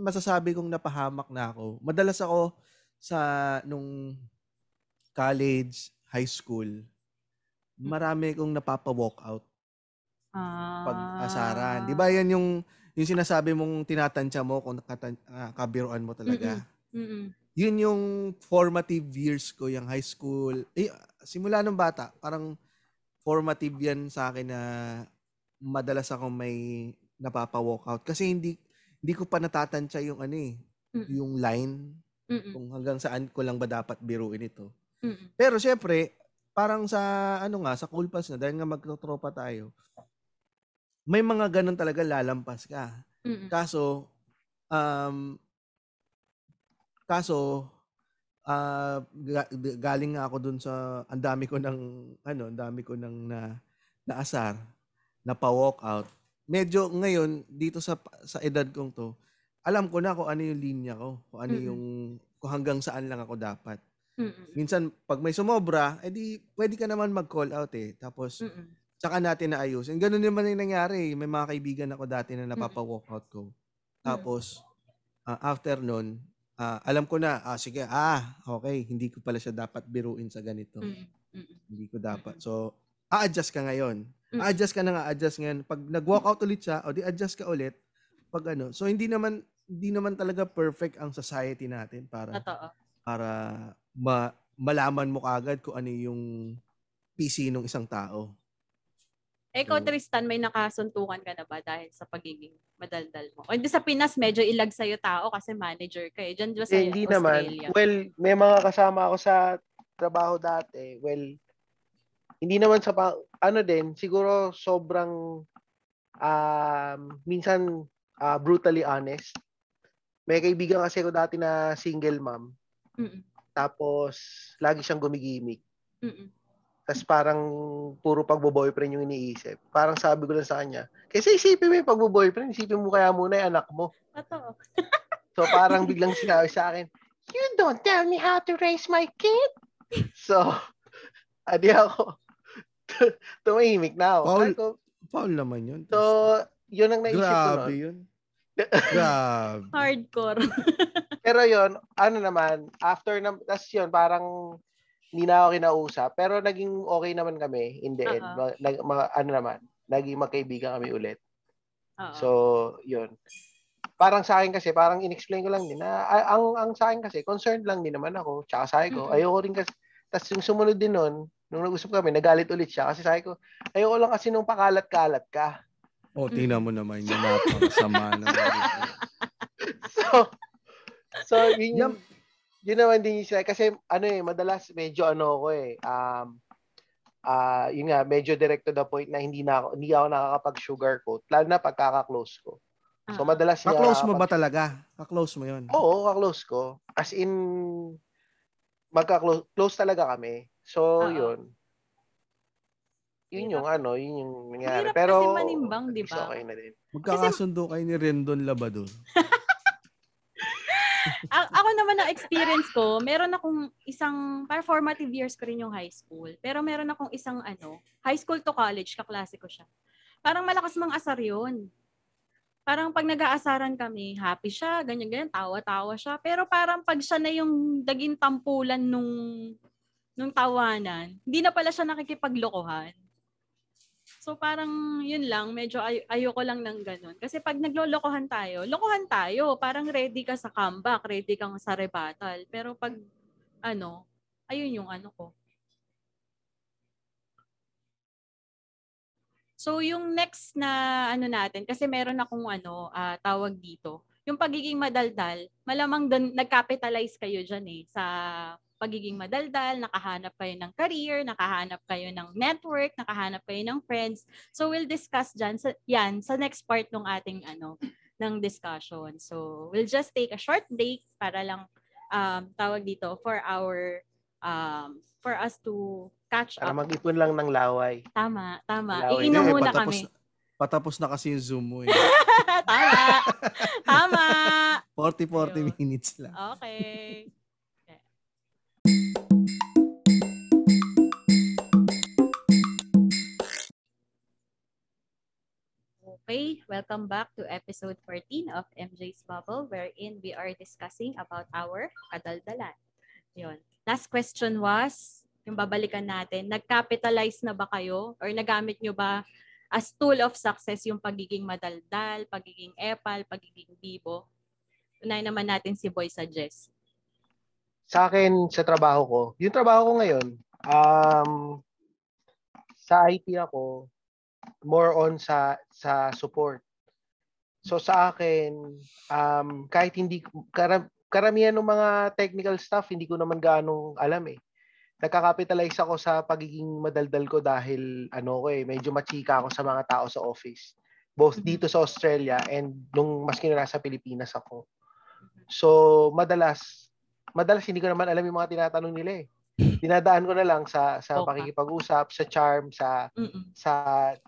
masasabi kong napahamak na ako madalas ako sa nung college high school marami kong napapa-walk out Ah. pag-asaran. Di ba yan yung, yung sinasabi mong tinatansya mo kung nakatan, ah, kabiruan mo talaga. Mm-mm. Yun yung formative years ko, yung high school. Eh, simula nung bata, parang formative yan sa akin na madalas ako may napapa-walk out. Kasi hindi, hindi ko pa natatansya yung ano eh, Mm-mm. yung line Mm-mm. kung hanggang saan ko lang ba dapat biruin ito. Mm-mm. Pero syempre, parang sa ano nga, sa cool pass na, dahil nga magtotropa tayo, may mga ganun talaga lalampas ka. Mm-mm. Kaso, um, kaso, d- galing nga ako dun sa, ang dami ko ng, ano, ang dami ko ng na, naasar, na pa-walk out. Medyo ngayon, dito sa, sa edad kong to, alam ko na kung ano yung linya ko, kung ano Mm-mm. yung, kung hanggang saan lang ako dapat. Mm-mm. Minsan, pag may sumobra, edi pwede ka naman mag-call out eh. Tapos, Mm-mm. tsaka natin naayusin. Ganun naman yung nangyari. eh. May mga kaibigan ako dati na napapa-walkout ko. Tapos, ah, after nun, ah, alam ko na, ah, sige, ah, okay, hindi ko pala siya dapat biruin sa ganito. Mm-mm. Mm-mm. Hindi ko dapat. So, a-adjust ka ngayon. Mm. A-adjust ka na nga, adjust ngayon. Pag nag-walkout ulit siya, o di adjust ka ulit. Pag ano. So, hindi naman, hindi naman talaga perfect ang society natin para Totoo. para ma- malaman mo kagad kung ano yung PC ng isang tao. Eh, ikaw, Tristan, may nakasuntukan ka na ba dahil sa pagiging madaldal mo? O hindi sa Pinas, medyo ilag sa'yo tao kasi manager ka eh. Diyan ba sa Eh, hindi naman. Well, may mga kasama ako sa trabaho dati. Well, hindi naman sa pa, ano din, siguro sobrang um, minsan ah, brutally honest. May kaibigan kasi ako dati na single mom. Mm-mm. Tapos, lagi siyang gumigimik. Mm-mm. Tapos parang puro pagbo-boyfriend yung iniisip. Parang sabi ko lang sa kanya, kasi isipin mo yung pagbo-boyfriend, isipin mo kaya muna yung anak mo. Totoo. So parang biglang sinabi sa akin, You don't tell me how to raise my kid. So, adi ako, tumahimik na ako. Paul, Sabi ko, Foul naman yun. So, yun ang naisip ko Grabe yun. Grabe. Hardcore. Pero yun, ano naman, after na, tas yun, parang hindi na ako kinausap. Pero naging okay naman kami in the end. Oo. Ma, nag, ma- ano naman, naging magkaibigan kami ulit. Oo. So, yun. Parang sa akin kasi, parang in-explain ko lang din na, ang, ang sa akin kasi, concerned lang din naman ako. Tsaka sabi ko, Mm-mm. ayoko rin kasi, tas yung sumunod din nun, nung nag-usap kami, nagalit ulit siya. Kasi sabi ko, ayoko lang kasi nung pakalat-kalat ka. O, tingnan mo naman yung napakasama naman. So, so yun yung. Yun naman din yung sila. Kasi ano eh, madalas medyo ano ako eh, um, ah yun nga, medyo direct to the point na hindi na ako, hindi ako nakakapag-sugarcoat. Lalo na pagkaka-close ko. So, Oo. madalas hindi Ka-close mo ba talaga? Ka-close mo yun? Oo, ka-close ko. As in, magka-close close talaga kami. So, Oo. yun. Yun yung ano, yun yung nangyari. Mahirap Pero, kasi manimbang, di ba? Okay na din. Magkakasundo kayo ni Rendon Labador. A- ako naman ang experience ko, meron akong isang, para formative years ko rin yung high school. Pero meron akong isang ano, high school to college, kaklase ko siya. Parang malakas mang asar yun. Parang pag nag-aasaran kami, happy siya, ganyan-ganyan, tawa-tawa siya. Pero parang pag siya na yung daging tampulan nung, nung tawanan, hindi na pala siya nakikipaglokohan. So parang yun lang, medyo ay- ayoko lang ng ganun. Kasi pag naglolokohan tayo, lokohan tayo. Parang ready ka sa comeback, ready kang sa rebuttal. Pero pag ano, ayun yung ano ko. So yung next na ano natin, kasi meron akong ano, ah, tawag dito, yung pagiging madaldal, malamang dun, nag-capitalize kayo dyan eh, sa pagiging madaldal, nakahanap kayo ng career, nakahanap kayo ng network, nakahanap kayo ng friends. So we'll discuss dyan, sa, yan, sa next part ng ating ano, ng discussion. So we'll just take a short break para lang um, tawag dito for our um, for us to catch Para up. mag-ipon lang ng laway. Tama, tama. Laway. Iinom Eh, muna patapos, kami. patapos na kasi yung Zoom mo eh. tama. Tama. 40-40 Ayun. minutes lang. Okay. Okay, welcome back to episode 14 of MJ's Bubble wherein we are discussing about our kadaldalan. Yun. Last question was, yung babalikan natin, nag-capitalize na ba kayo or nagamit nyo ba as tool of success yung pagiging madaldal, pagiging epal, pagiging bibo? Unahin naman natin si Boy Suggest. Sa akin, sa trabaho ko, yung trabaho ko ngayon, um, sa IT ako, more on sa sa support. So sa akin, um, kahit hindi, karam, karamihan ng mga technical stuff, hindi ko naman gaano alam eh. Nagka-capitalize ako sa pagiging madaldal ko dahil ano ko eh, medyo machika ako sa mga tao sa office. Both Mhm. dito sa Australia and nung maski na nasa Pilipinas ako. So, madalas, madalas hindi ko naman alam yung mga tinatanong nila eh. Dinadaan ko na lang sa sa Okay. pakikipag-usap, sa charm, sa Mm-mm. sa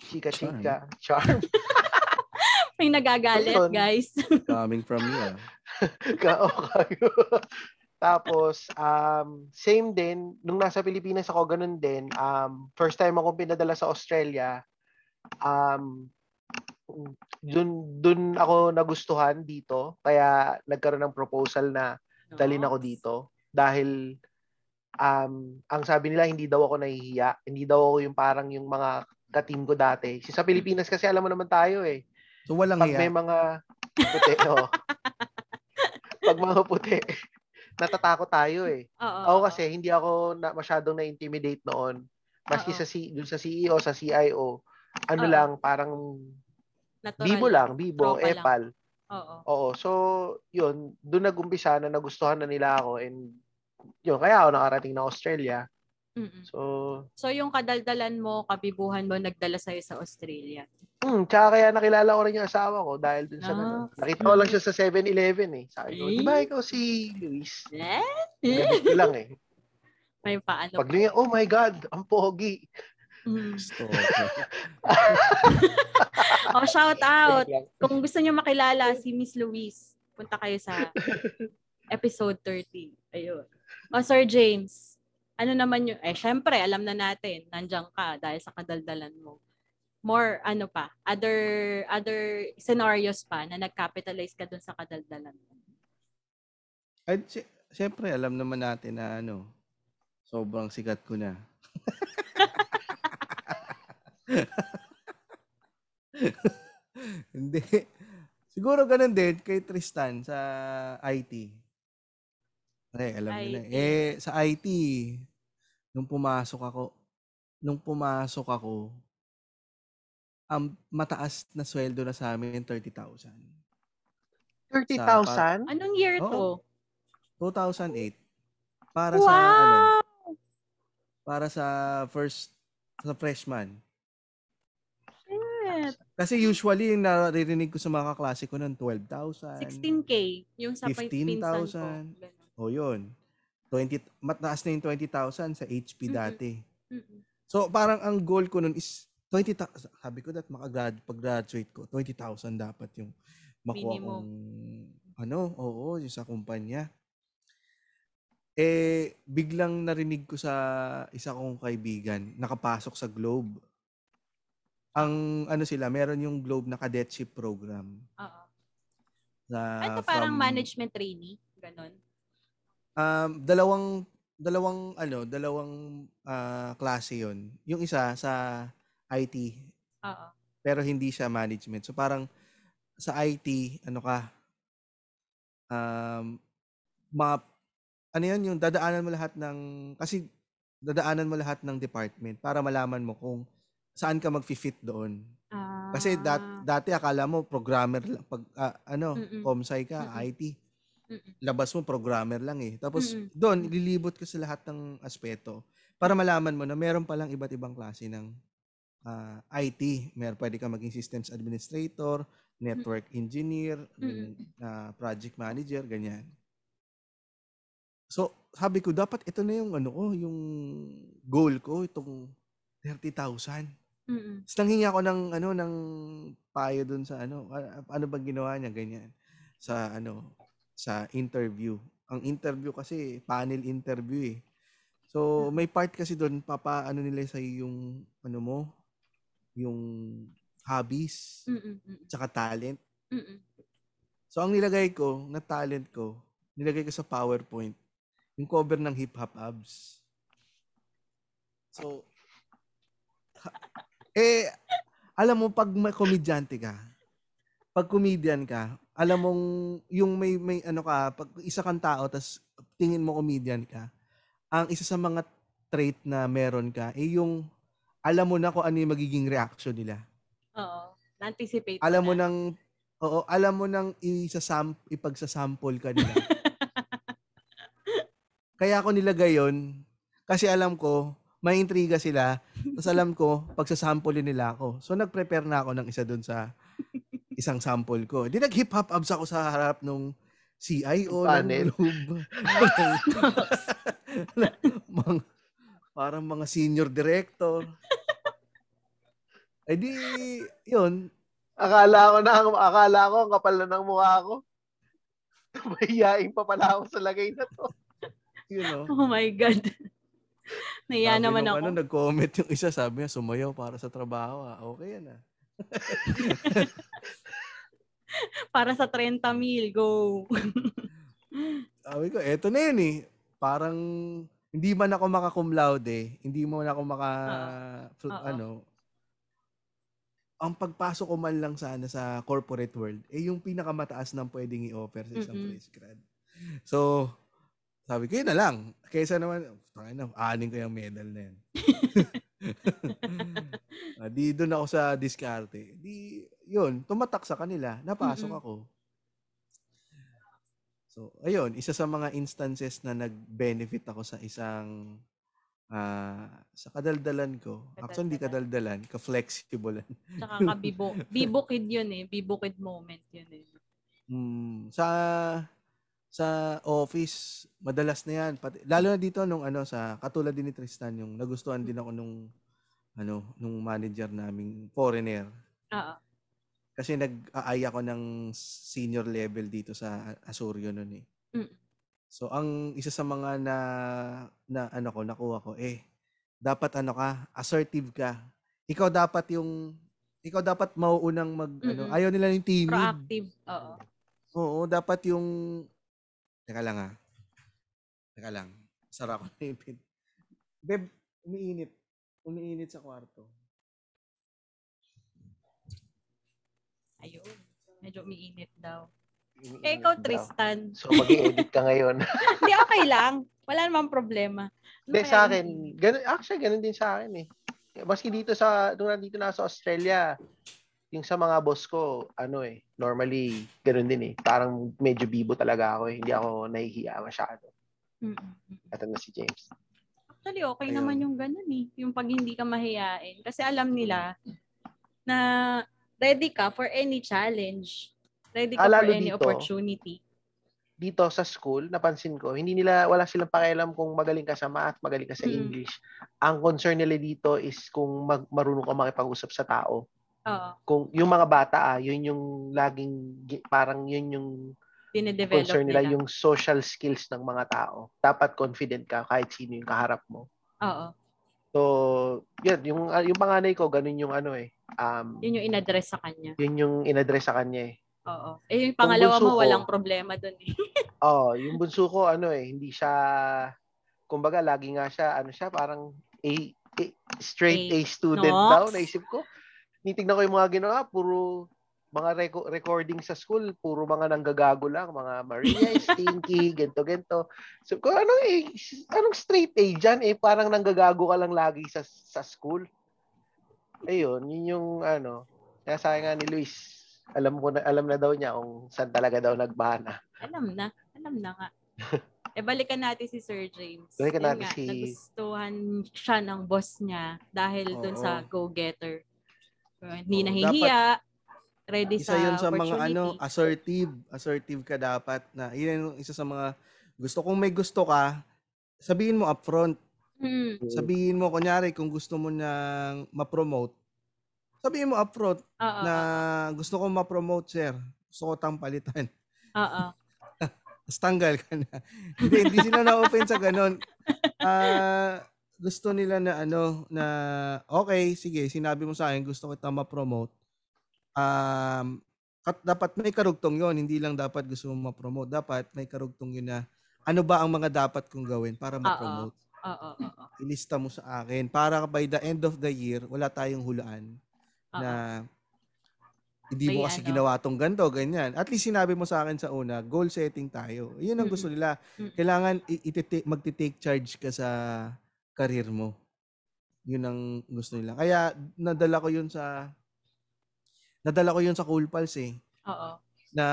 chika-chika, charm. May nagagalit, Ayun. guys. Coming from you ah. Kao kayo. Tapos, um, same din, nung nasa Pilipinas ako, ganun din. Um, first time ako pinadala sa Australia, um, dun, dun ako nagustuhan dito. Kaya nagkaroon ng proposal na dalhin ako dito. Dahil, um, ang sabi nila, hindi daw ako nahihiya. Hindi daw ako yung parang yung mga kateam ko dati. Si sa Pilipinas kasi alam mo naman tayo eh. So walang Pag may hiya. mga puti, oh. Pag mga puti, natatakot tayo eh. Oo. Ako kasi hindi ako na, masyadong na-intimidate noon. Maski Oo. sa C, dun sa CEO, sa CIO, ano Oo. lang, parang Natural bibo lang, bibo, Tropa lang. epal. Oo. Oo, so yun, doon nagumpisa na nagustuhan na nila ako and yun, kaya ako nakarating na Australia. Mm-mm. So, So yung kadaldalan mo, kabibuhan mo, nagdala sa'yo sa Australia. hmm, tsaka kaya nakilala ko rin yung asawa ko dahil dun sa Ah. ganun. Nakita ko lang siya sa 7-Eleven eh. Sabi ko, di ba ikaw si Luis? Eh? Ganito lang eh. May paano. Pag niya, oh my God, ang pogi. Mm. Oh, shout out. Kung gusto niyo makilala si Miss Louise, punta kayo sa episode 30. Ayun. O Sir James, ano naman yung, eh syempre, alam na natin, nandiyan ka dahil sa kadaldalan mo. more ano pa, other other scenarios pa na nag-capitalize ka dun sa kadaldalan mo? Ay, si- siyempre, alam naman natin na ano, sobrang sikat ko na. Hindi. Siguro ganun din kay Tristan sa IT. Eh, alam. IT. Eh, sa IT, nung pumasok ako, nung pumasok ako, ang mataas na sweldo na sa amin, 30,000. 30,000? Anong year Oo. to? 2008. Para sa ano, Wow! para sa first sa freshman. Shit. Kasi usually yung naririnig ko sa mga kaklase ko ng 12,000. 16K. Yung sa 15,000. Ganun. O yun. 20 mataas na yung 20,000 sa HP dati. Mm-mm. So parang ang goal ko nun is 20,000. Sabi ko that makagrad pag-graduate ko, 20,000 dapat yung makuha Minimum. kong ano, oo, yung sa kumpanya. Eh, biglang narinig ko sa isa kong kaibigan, nakapasok sa Globe. Ang ano sila, meron yung Globe na cadetship program. Oo. Na Ito parang from- management trainee. Ganon. Um, dalawang dalawang ano, dalawang ah, klase 'yon. Yung isa sa IT, Oo. pero hindi siya management. So parang sa IT, ano ka um mga ano 'yun, yung dadaanan mo lahat ng kasi dadaanan mo lahat ng department para malaman mo kung saan ka mag-fit doon. Kasi dat, Ah. dati akala mo programmer lang pag ah, ano, Mm-mm. comsci ka, Mm-mm. IT. Mm-mm. labas mo programmer lang eh. Tapos Mm-mm. doon ililibot ko sa lahat ng aspeto para malaman mo na meron palang iba't ibang klase ng ah, IT. Meron pwede ka maging systems administrator, network engineer, Mm-mm. ah, project manager, ganyan. So, sabi ko dapat ito na yung ano ko, yung goal ko, itong 30,000. Mm-mm. Tapos nanghingi ako ng ano ng payo dun sa ano a- ano bang ginawa niya ganyan sa ano sa interview. Ang interview kasi panel interview eh. So may part kasi doon papa ano nila sa yung ano mo yung hobbies Mm-mm. Mm-mm. tsaka talent. Mm-mm. So ang nilagay ko na talent ko, nilagay ko sa PowerPoint yung cover ng Hip Hop Abs. So ha- eh alam mo pag may komedyante ka, pag comedian ka, alam mong yung may may ano ka, pag isa kang tao tas tingin mo comedian ka, ang isa sa mga trait na meron ka eh yung alam mo na kung ano yung magiging reaction nila. Oo. Na-anticipate Alam mo na. nang oo, alam mo nang isasam ipagsasample ka nila. Kaya ako nilagay yun kasi alam ko may intriga sila. Tapos alam ko pagsasample nila ako. So nag-prepare na ako ng isa doon sa isang sample ko. Di nag-hip hop abs ako sa harap nung CIO ng Panel. Globe. mga, parang mga senior director. Eh di, yun, Akala ko na, akala ko, ang kapal na ng mukha ko. Mahihain pa pala ako sa lagay na to. you know. Oh my God. Naiya naman nung ako. Ano, nag-comment yung isa, sabi niya, sumayaw para sa trabaho. Ah. Okay yan ah. Para sa 30 mil, go. Sabi ko, eto na yun eh. Parang, hindi man ako maka-cum laude, hindi man ako maka, Oo. ano, ang pagpasok ko man lang sana sa corporate world, eh yung pinakamataas ng pwedeng i-offer sa isang fresh grad. So, sabi ko, yun na lang. Kaysa naman, tayo na, anin ko yung medal na yan. Ah, di doon ako sa diskarte. Di, yun, tumatak sa kanila. Napasok Mm-mm. ako. So, ayun, isa sa mga instances na nag-benefit ako sa isang ah sa kadaldalan ko. Actually, hindi kadaldalan, ka-flexible. Tsaka kabibo. Bibukid yun eh. Bibukid moment yun eh. Mm, sa sa office, madalas na 'yan. Pati, lalo na dito nung ano sa katulad din ni Tristan yung nagustuhan din ako nung ano nung manager naming foreigner. Oo. Kasi nag-aay ako ng senior level dito sa Asuryo noon eh. Mm. So ang isa sa mga na na ano ko nakuha ko eh dapat ano ka, assertive ka. Ikaw dapat yung ikaw dapat mauunang mag, ano, Mm-mm. ayaw nila yung timid. Proactive. Oo. Oo, dapat yung, teka lang ah. Teka lang. Sara ko na yung pin. Beb, umiinit. Umiinit sa kwarto. Ayun. Medyo umiinit daw. Iniinit Eh, ikaw, daw. Tristan. So, mag-edit ka ngayon. Hindi, okay lang. Wala namang problema. Ano Hindi, kaya sa akin, ganun, actually, ganun din sa akin eh. Maski dito sa, nung nandito na sa Australia, yung sa mga boss ko, ano eh, normally, ganun din eh. Parang medyo bibo talaga ako eh. Hindi ako nahihiya masyado. Mm, mm, mm. Ito na si James. Actually, okay Ayun. naman yung ganun eh. Yung pag hindi ka mahiyain. Kasi alam nila na ready ka for any challenge. Ready ka Ah, for any dito. opportunity. Dito sa school, napansin ko, hindi nila, wala silang pakialam kung magaling ka sa math, magaling ka sa Mm. English. Ang concern nila dito is kung mag, marunong ka makipag-usap sa tao. Oo. Kung yung mga bata, ah, yun yung laging, gi- parang yun yung Dinedevelop concern nila. nila, yung social skills ng mga tao. Dapat confident ka kahit sino yung kaharap mo. Oo. So, yun, yung, ah, yung panganay ko, ganun yung ano eh. Um, Yun yung inaddress sa kanya. yun yung inaddress sa kanya eh. Oo. Eh, yung pangalawa mo, ko- walang problema dun eh. Oh, yung bunso ko, ano eh, hindi siya, kumbaga, lagi nga siya, ano siya, parang A, A- straight A, A. student Nox. daw, naisip ko. Nitignan ko yung mga ginawa, puro mga reco- recording sa school, puro mga nanggagago lang, mga Maria is stinky, gento gento. So, kung ano eh, anong straight A dyan? Eh, parang nanggagago ka lang lagi sa, sa school. Ayun, yun yung ano, sabi nga ni Luis, alam ko na, alam na daw niya kung saan talaga daw nagbana. Alam na. Alam na nga. eh, balikan natin si Sir James. Balikan natin nga, si- Nagustuhan siya ng boss niya dahil dun Oo. sa go-getter. Uh, Hindi Oo, nahihiya. ready Isa sa yun sa mga ano, assertive. Assertive ka dapat na. Yun yung isa sa mga gusto. Kung may gusto ka, sabihin mo upfront. Hmm. Sabihin mo, kunyari, kung gusto mo nang ma-promote, sabihin mo upfront Oo. na gusto ko ma-promote, sir. Gusto ko tang palitan. Oo. Tapos tanggal ka na. hindi, hindi sila na-open sa ganun. Ah, gusto nila na ano, na okay, sige, sinabi mo sa akin, gusto kita ma-promote. Um, kat, dapat may karugtong yon hindi lang dapat gusto mo ma-promote. Dapat may karugtong yun na ano ba ang mga dapat kong gawin para ma-promote. Oo. Oo. Ilista mo sa akin para by the end of the year, wala tayong hulaan Oo. na hindi mo kasi ano. ginawa tong ganito, ganyan. At least sinabi mo sa akin sa una, goal setting tayo. Yun ang gusto nila. Kailangan i- itite- magti-take charge ka sa career mo. Yun ang gusto nila. Kaya nadala ko yun sa nadala ko yun sa Cool Pals eh. Oo. Na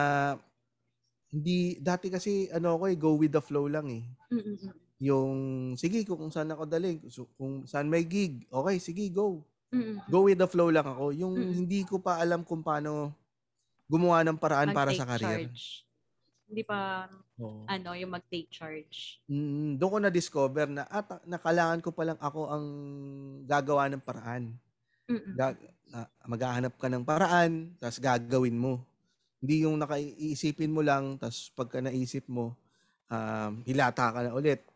hindi dati kasi ano ako eh go with the flow lang eh. Mm-mm. Yung sige kung saan ako daling, kung saan may gig, okay sige go. Mm-mm. Go with the flow lang ako. Yung Mm. hindi ko pa alam kung paano gumawa ng paraan para sa Mag-take career. charge. Hindi pa, Oo. ano, yung mag-take charge. Mm, doon ko na-discover na at na kailangan ko palang ako ang gagawa ng paraan. Mm-mm. Ga- na, maghahanap ka ng paraan, tapos gagawin mo. Hindi yung nakaiisipin mo lang, tapos pagka naisip mo, um, hilata ka na ulit.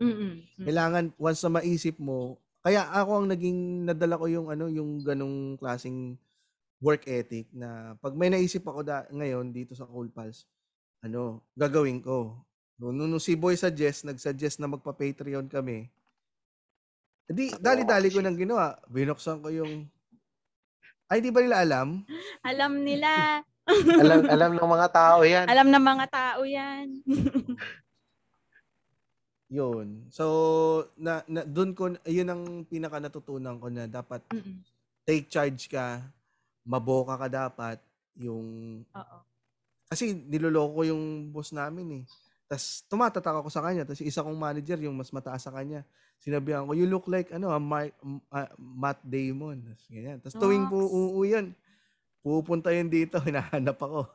Mm-mm. Mm. Kailangan once na maisip mo, kaya ako ang naging nadala ko yung ano, yung ganong klasing work ethic na pag may naisip ako da, ngayon dito sa Cool Pals, ano, gagawin ko. Nung, nung si Boy suggest, nag-suggest na magpa-Patreon kami. Di, dali-dali ko nang ginawa. Binuksan ko yung ay, di ba nila alam? Alam nila. alam, alam ng mga tao yan. Alam ng mga tao yan. Yun. So, na, na doon ko, yun ang pinaka natutunan ko na dapat Mm-mm. take charge ka, maboka ka dapat, yung, Oo. Kasi niloloko ko yung boss namin eh. Tapos tumatatak ako sa kanya, tapos isa kong manager, yung mas mataas sa kanya, sinabihan ko, you look like, ano, a Mar- m- ah, Matt Damon. Tapos ganyan. Tapos tuwing po uuwi yun, pupunta yun dito, hinahanap ako.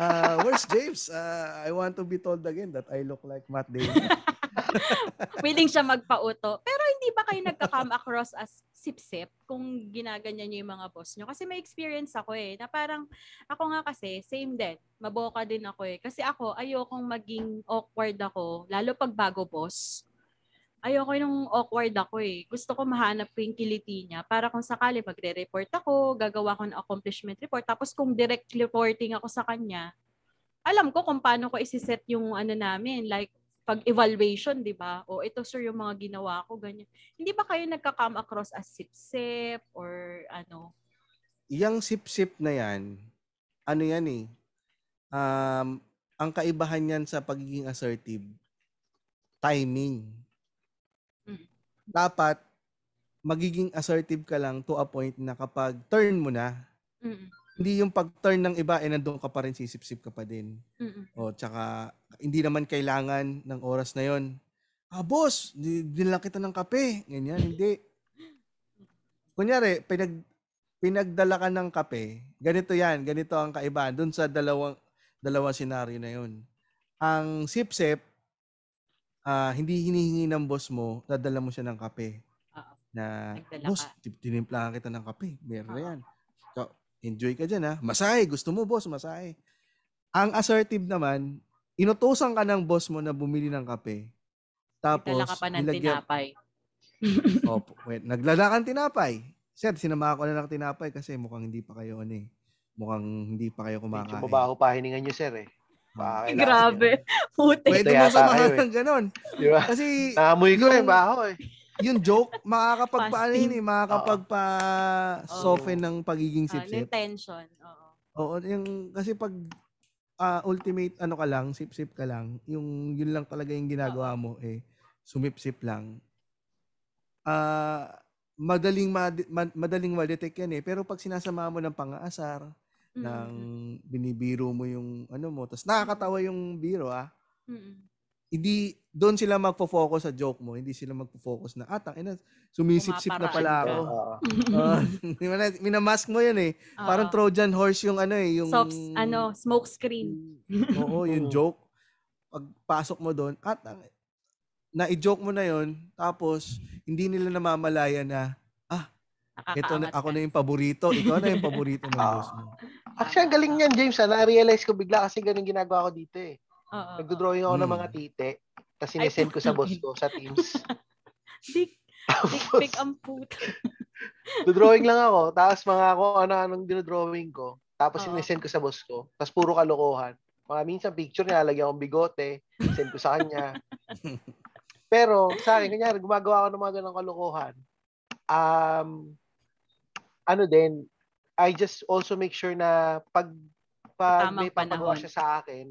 Ah, where's James? Ah, I want to be told again that I look like Matt Damon. Willing siya magpauto. Pero hindi ba kayo nagka-come across as sip-sip kung ginaganyan niyo yung mga boss niyo? Kasi may experience ako eh, na parang ako nga kasi, same din. Maboka din ako eh. Kasi ako, ayokong maging awkward ako, lalo pag bago boss. ayoko nung awkward ako eh. Gusto ko mahanap ko yung kiliti niya para kung sakali magre-report ako, gagawa ko ng accomplishment report. Tapos kung direct reporting ako sa kanya, alam ko kung paano ko isi-set yung ano namin, like pag-evaluation, di ba? O ito sir yung mga ginawa ko, ganyan. Hindi ba kayo nagka-come across as sip-sip or ano? Yang sip-sip na yan, ano yan eh, um, ang kaibahan yan sa pagiging assertive, timing. Mm. Dapat, magiging assertive ka lang to a point na kapag turn mo na, Mm-mm. Hindi yung pag-turn ng iba, eh nandun ka pa rin, sisip-sip ka pa din. Mm-mm. O, tsaka, hindi naman kailangan ng oras na yon. Ah, boss, di, dinala kita ng kape. Ganyan, hindi. Kunyari, pinag, pinagdala ka ng kape, ganito yan, ganito ang kaibahan dun sa dalawang, dalawang senaryo na yon. Ang sip-sip, ah, hindi hinihingi ng boss mo, dadala mo siya ng kape. Oo. Na, boss, ka. tin- tinimplahan kita ng kape. Meron na yan. Ikaw, enjoy ka dyan ha. Masahe, gusto mo boss, masahe. Ang assertive naman, inutusan ka ng boss mo na bumili ng kape. Tapos, ka pa ng nilagyan- tinapay. Opo, wait, naglala kang tinapay. Sir, sinama ko na ng tinapay kasi mukhang hindi pa kayo ano eh. Mukhang hindi pa kayo Medyo kumakain. mabaho pa hiningan nyo, sir eh. Ah. Baka Grabe. Puti. Pwede mo samahan eh. ng ganon. nyo. Di ba? Kasi Naamoy ko eh, Yung- baho eh. Yung joke, makakapagpaano Fasting. yun eh, makakapagpa-soften ng pagiging Ah, sip-sip. yung tension. Oo. Oo, yung kasi pag ah, ultimate ano ka lang, sip-sip ka lang, yung yun lang talaga yung ginagawa mo eh sumip-sip lang. Ah, madaling ma- ma- madaling ma-detect yan eh. Pero pag sinasama mo ng pang-aasar, Mm-mm. ng binibiro mo yung ano mo, tapos nakakatawa yung biro ah. Mm-mm. Hindi doon sila magfo-focus sa joke mo, hindi sila magfo-focus na ah, ina, sumisip-sip na pala ako. Ah, na- minamask mo yun eh. Parang. Trojan horse yung ano eh, yung Soft, ano, smoke screen. Oo, yung joke. Pagpasok mo doon, at ang, na-joke mo na yon tapos hindi nila namamalaya na, ito na, ako na yung paborito, ikaw na yung paborito ng Ah. boss mo. Actually, ang galing niyan, James. Ah. Na-realize ko bigla kasi ganun ginagawa ko dito eh. Oo. Nagdo-drawing ako ng Hmm. mga tite. Tapos sinesend ko sa boss ko sa Teams. Dik, dik, dik ang puta. Do-drawing lang ako. Tapos mga kung ano-anong dinodrawing ko. Tapos Oo. sinesend ko sa boss ko. Tapos puro kalokohan. Mga minsan picture nilalagyan akong bigote. Send ko sa kanya. Pero sa akin, kanyari, gumagawa ako ng mga ganong kalokohan. Um, ano din, I just also make sure na pag, pag Tamang may papagawa panahon. siya sa akin,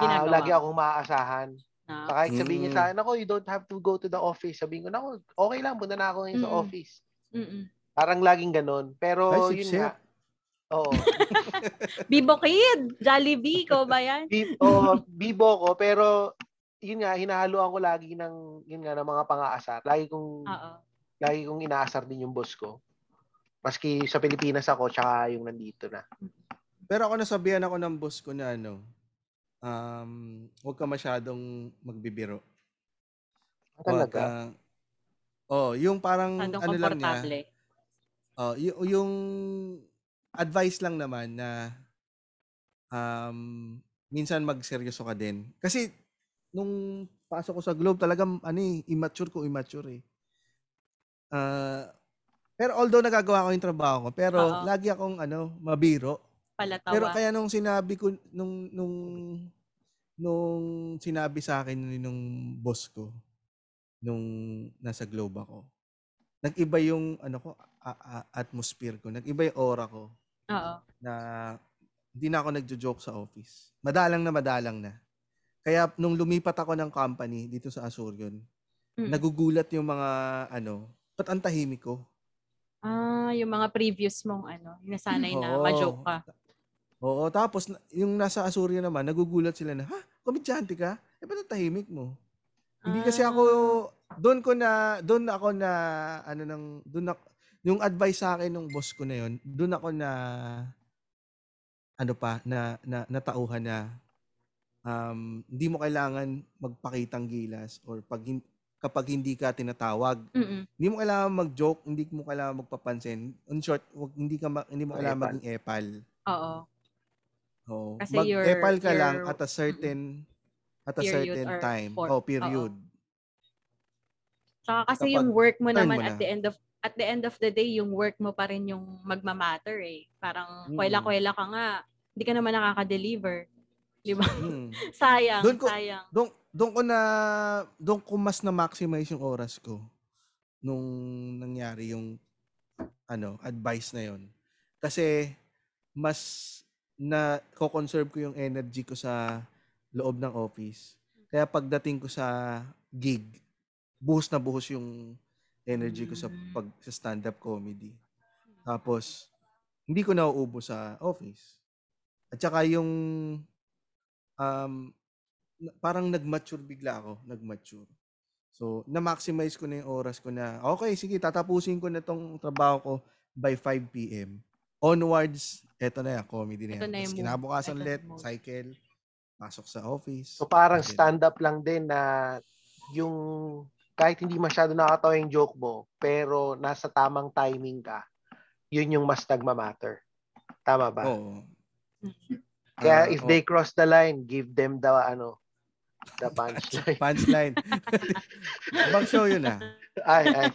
ah, Ginagawa. lagi akong maaasahan. Na, So, kahit sabihin niya Mm. sa akin, ako, you don't have to go to the office. Sabihin ko, nako, okay lang, punta na ako ngayon sa Mm-mm. office. mm Parang laging ganun. Pero Ay, yun sip-sip. nga. Oo. Bibo Kid! Jollibee, ko ba yan? Bi- oo, bibo ko, pero yun nga, hinahaluan ko lagi ng, yun nga, ng mga pang-aasar. Lagi kong, Oo. lagi kong inaasar din yung boss ko. Maski sa Pilipinas ako, tsaka yung nandito na. Pero ako nasabihan ako ng boss ko na ano, um, huwag ka masyadong magbibiro. Huwag Talaga? ka- oh, yung parang ano lang niya. Oh, y- yung advice lang naman na um, minsan magseryoso ka din. Kasi nung pasok ko sa Globe, talagang ano eh, immature ko, immature eh. Ah, pero although nagagawa ko yung trabaho ko, pero Oo. lagi akong ano, mabiro. Palatawa. Pero kaya nung sinabi ko nung nung nung sinabi sa akin ni- nung boss ko nung nasa Globe ako. Nag-iba yung ano ko a- a- atmosphere ko, nag-iba yung aura ko Oo. na hindi na ako nagjo-joke sa office. Madalang na madalang na. Kaya nung lumipat ako ng company dito sa Asurion, Mm. nagugulat yung mga ano, ba't ang tahimik ko? Ah, yung mga previous mong ano, nasanay na ma-joke ka. Oo, tapos na- yung nasa Asurya naman, nagugulat sila na, ha? Komedyante ka? Eh, ba't ang tahimik mo? Hindi kasi ako, Ah. doon ko na, doon ako na, ano nang, doon ako, yung advice sa akin ng boss ko na yun, doon ako na, ano pa, na, na, natauhan na, um, hindi mo kailangan magpakitang gilas or pag, kapag hindi ka tinatawag, Mm-mm. hindi mo kailangan mag-joke, hindi mo kailangan magpapansin. In short, wag, hindi ka ma- hindi mo kailangan Epal. maging epal. Oo. Oh, Kasi mag-epal you're- ka lang you're- at a certain at a certain time. for- oh, period. Tsaka kasi Kapag yung work mo naman mo at na. the end of at the end of the day, yung work mo pa rin yung magmamatter eh. Parang Mm. kwela-kwela ka nga, hindi ka naman nakaka-deliver. Di ba? Mm. sayang, Doon ko- sayang. Doon doon ko na doon ko mas na maximize yung oras ko nung nangyari yung ano, advice na yon. Kasi mas na ko-conserve ko yung energy ko sa loob ng office. Kaya pagdating ko sa gig, buhos na buhos yung energy ko sa pag sa stand-up comedy. Tapos hindi ko nauubos sa office. At saka yung um, parang nag-mature bigla ako, nag-mature. So, na-maximize ko na yung oras ko na, okay, sige, tatapusin ko na tong trabaho ko by 5 p.m. Onwards, eto na yan, comedy na yan. Ito na yung kinabukasan Ito na ulit, yung cycle, pasok sa office. So parang Then, stand-up lang din na yung kahit hindi masyado nakakatawa yung joke mo, pero nasa tamang timing ka, yun yung mas nagmamatter. Tama ba? Oo. Kaya Ah, if they cross the line, give them the ano, the punchline. Punchline. Ibang show yun ah. ay, ay.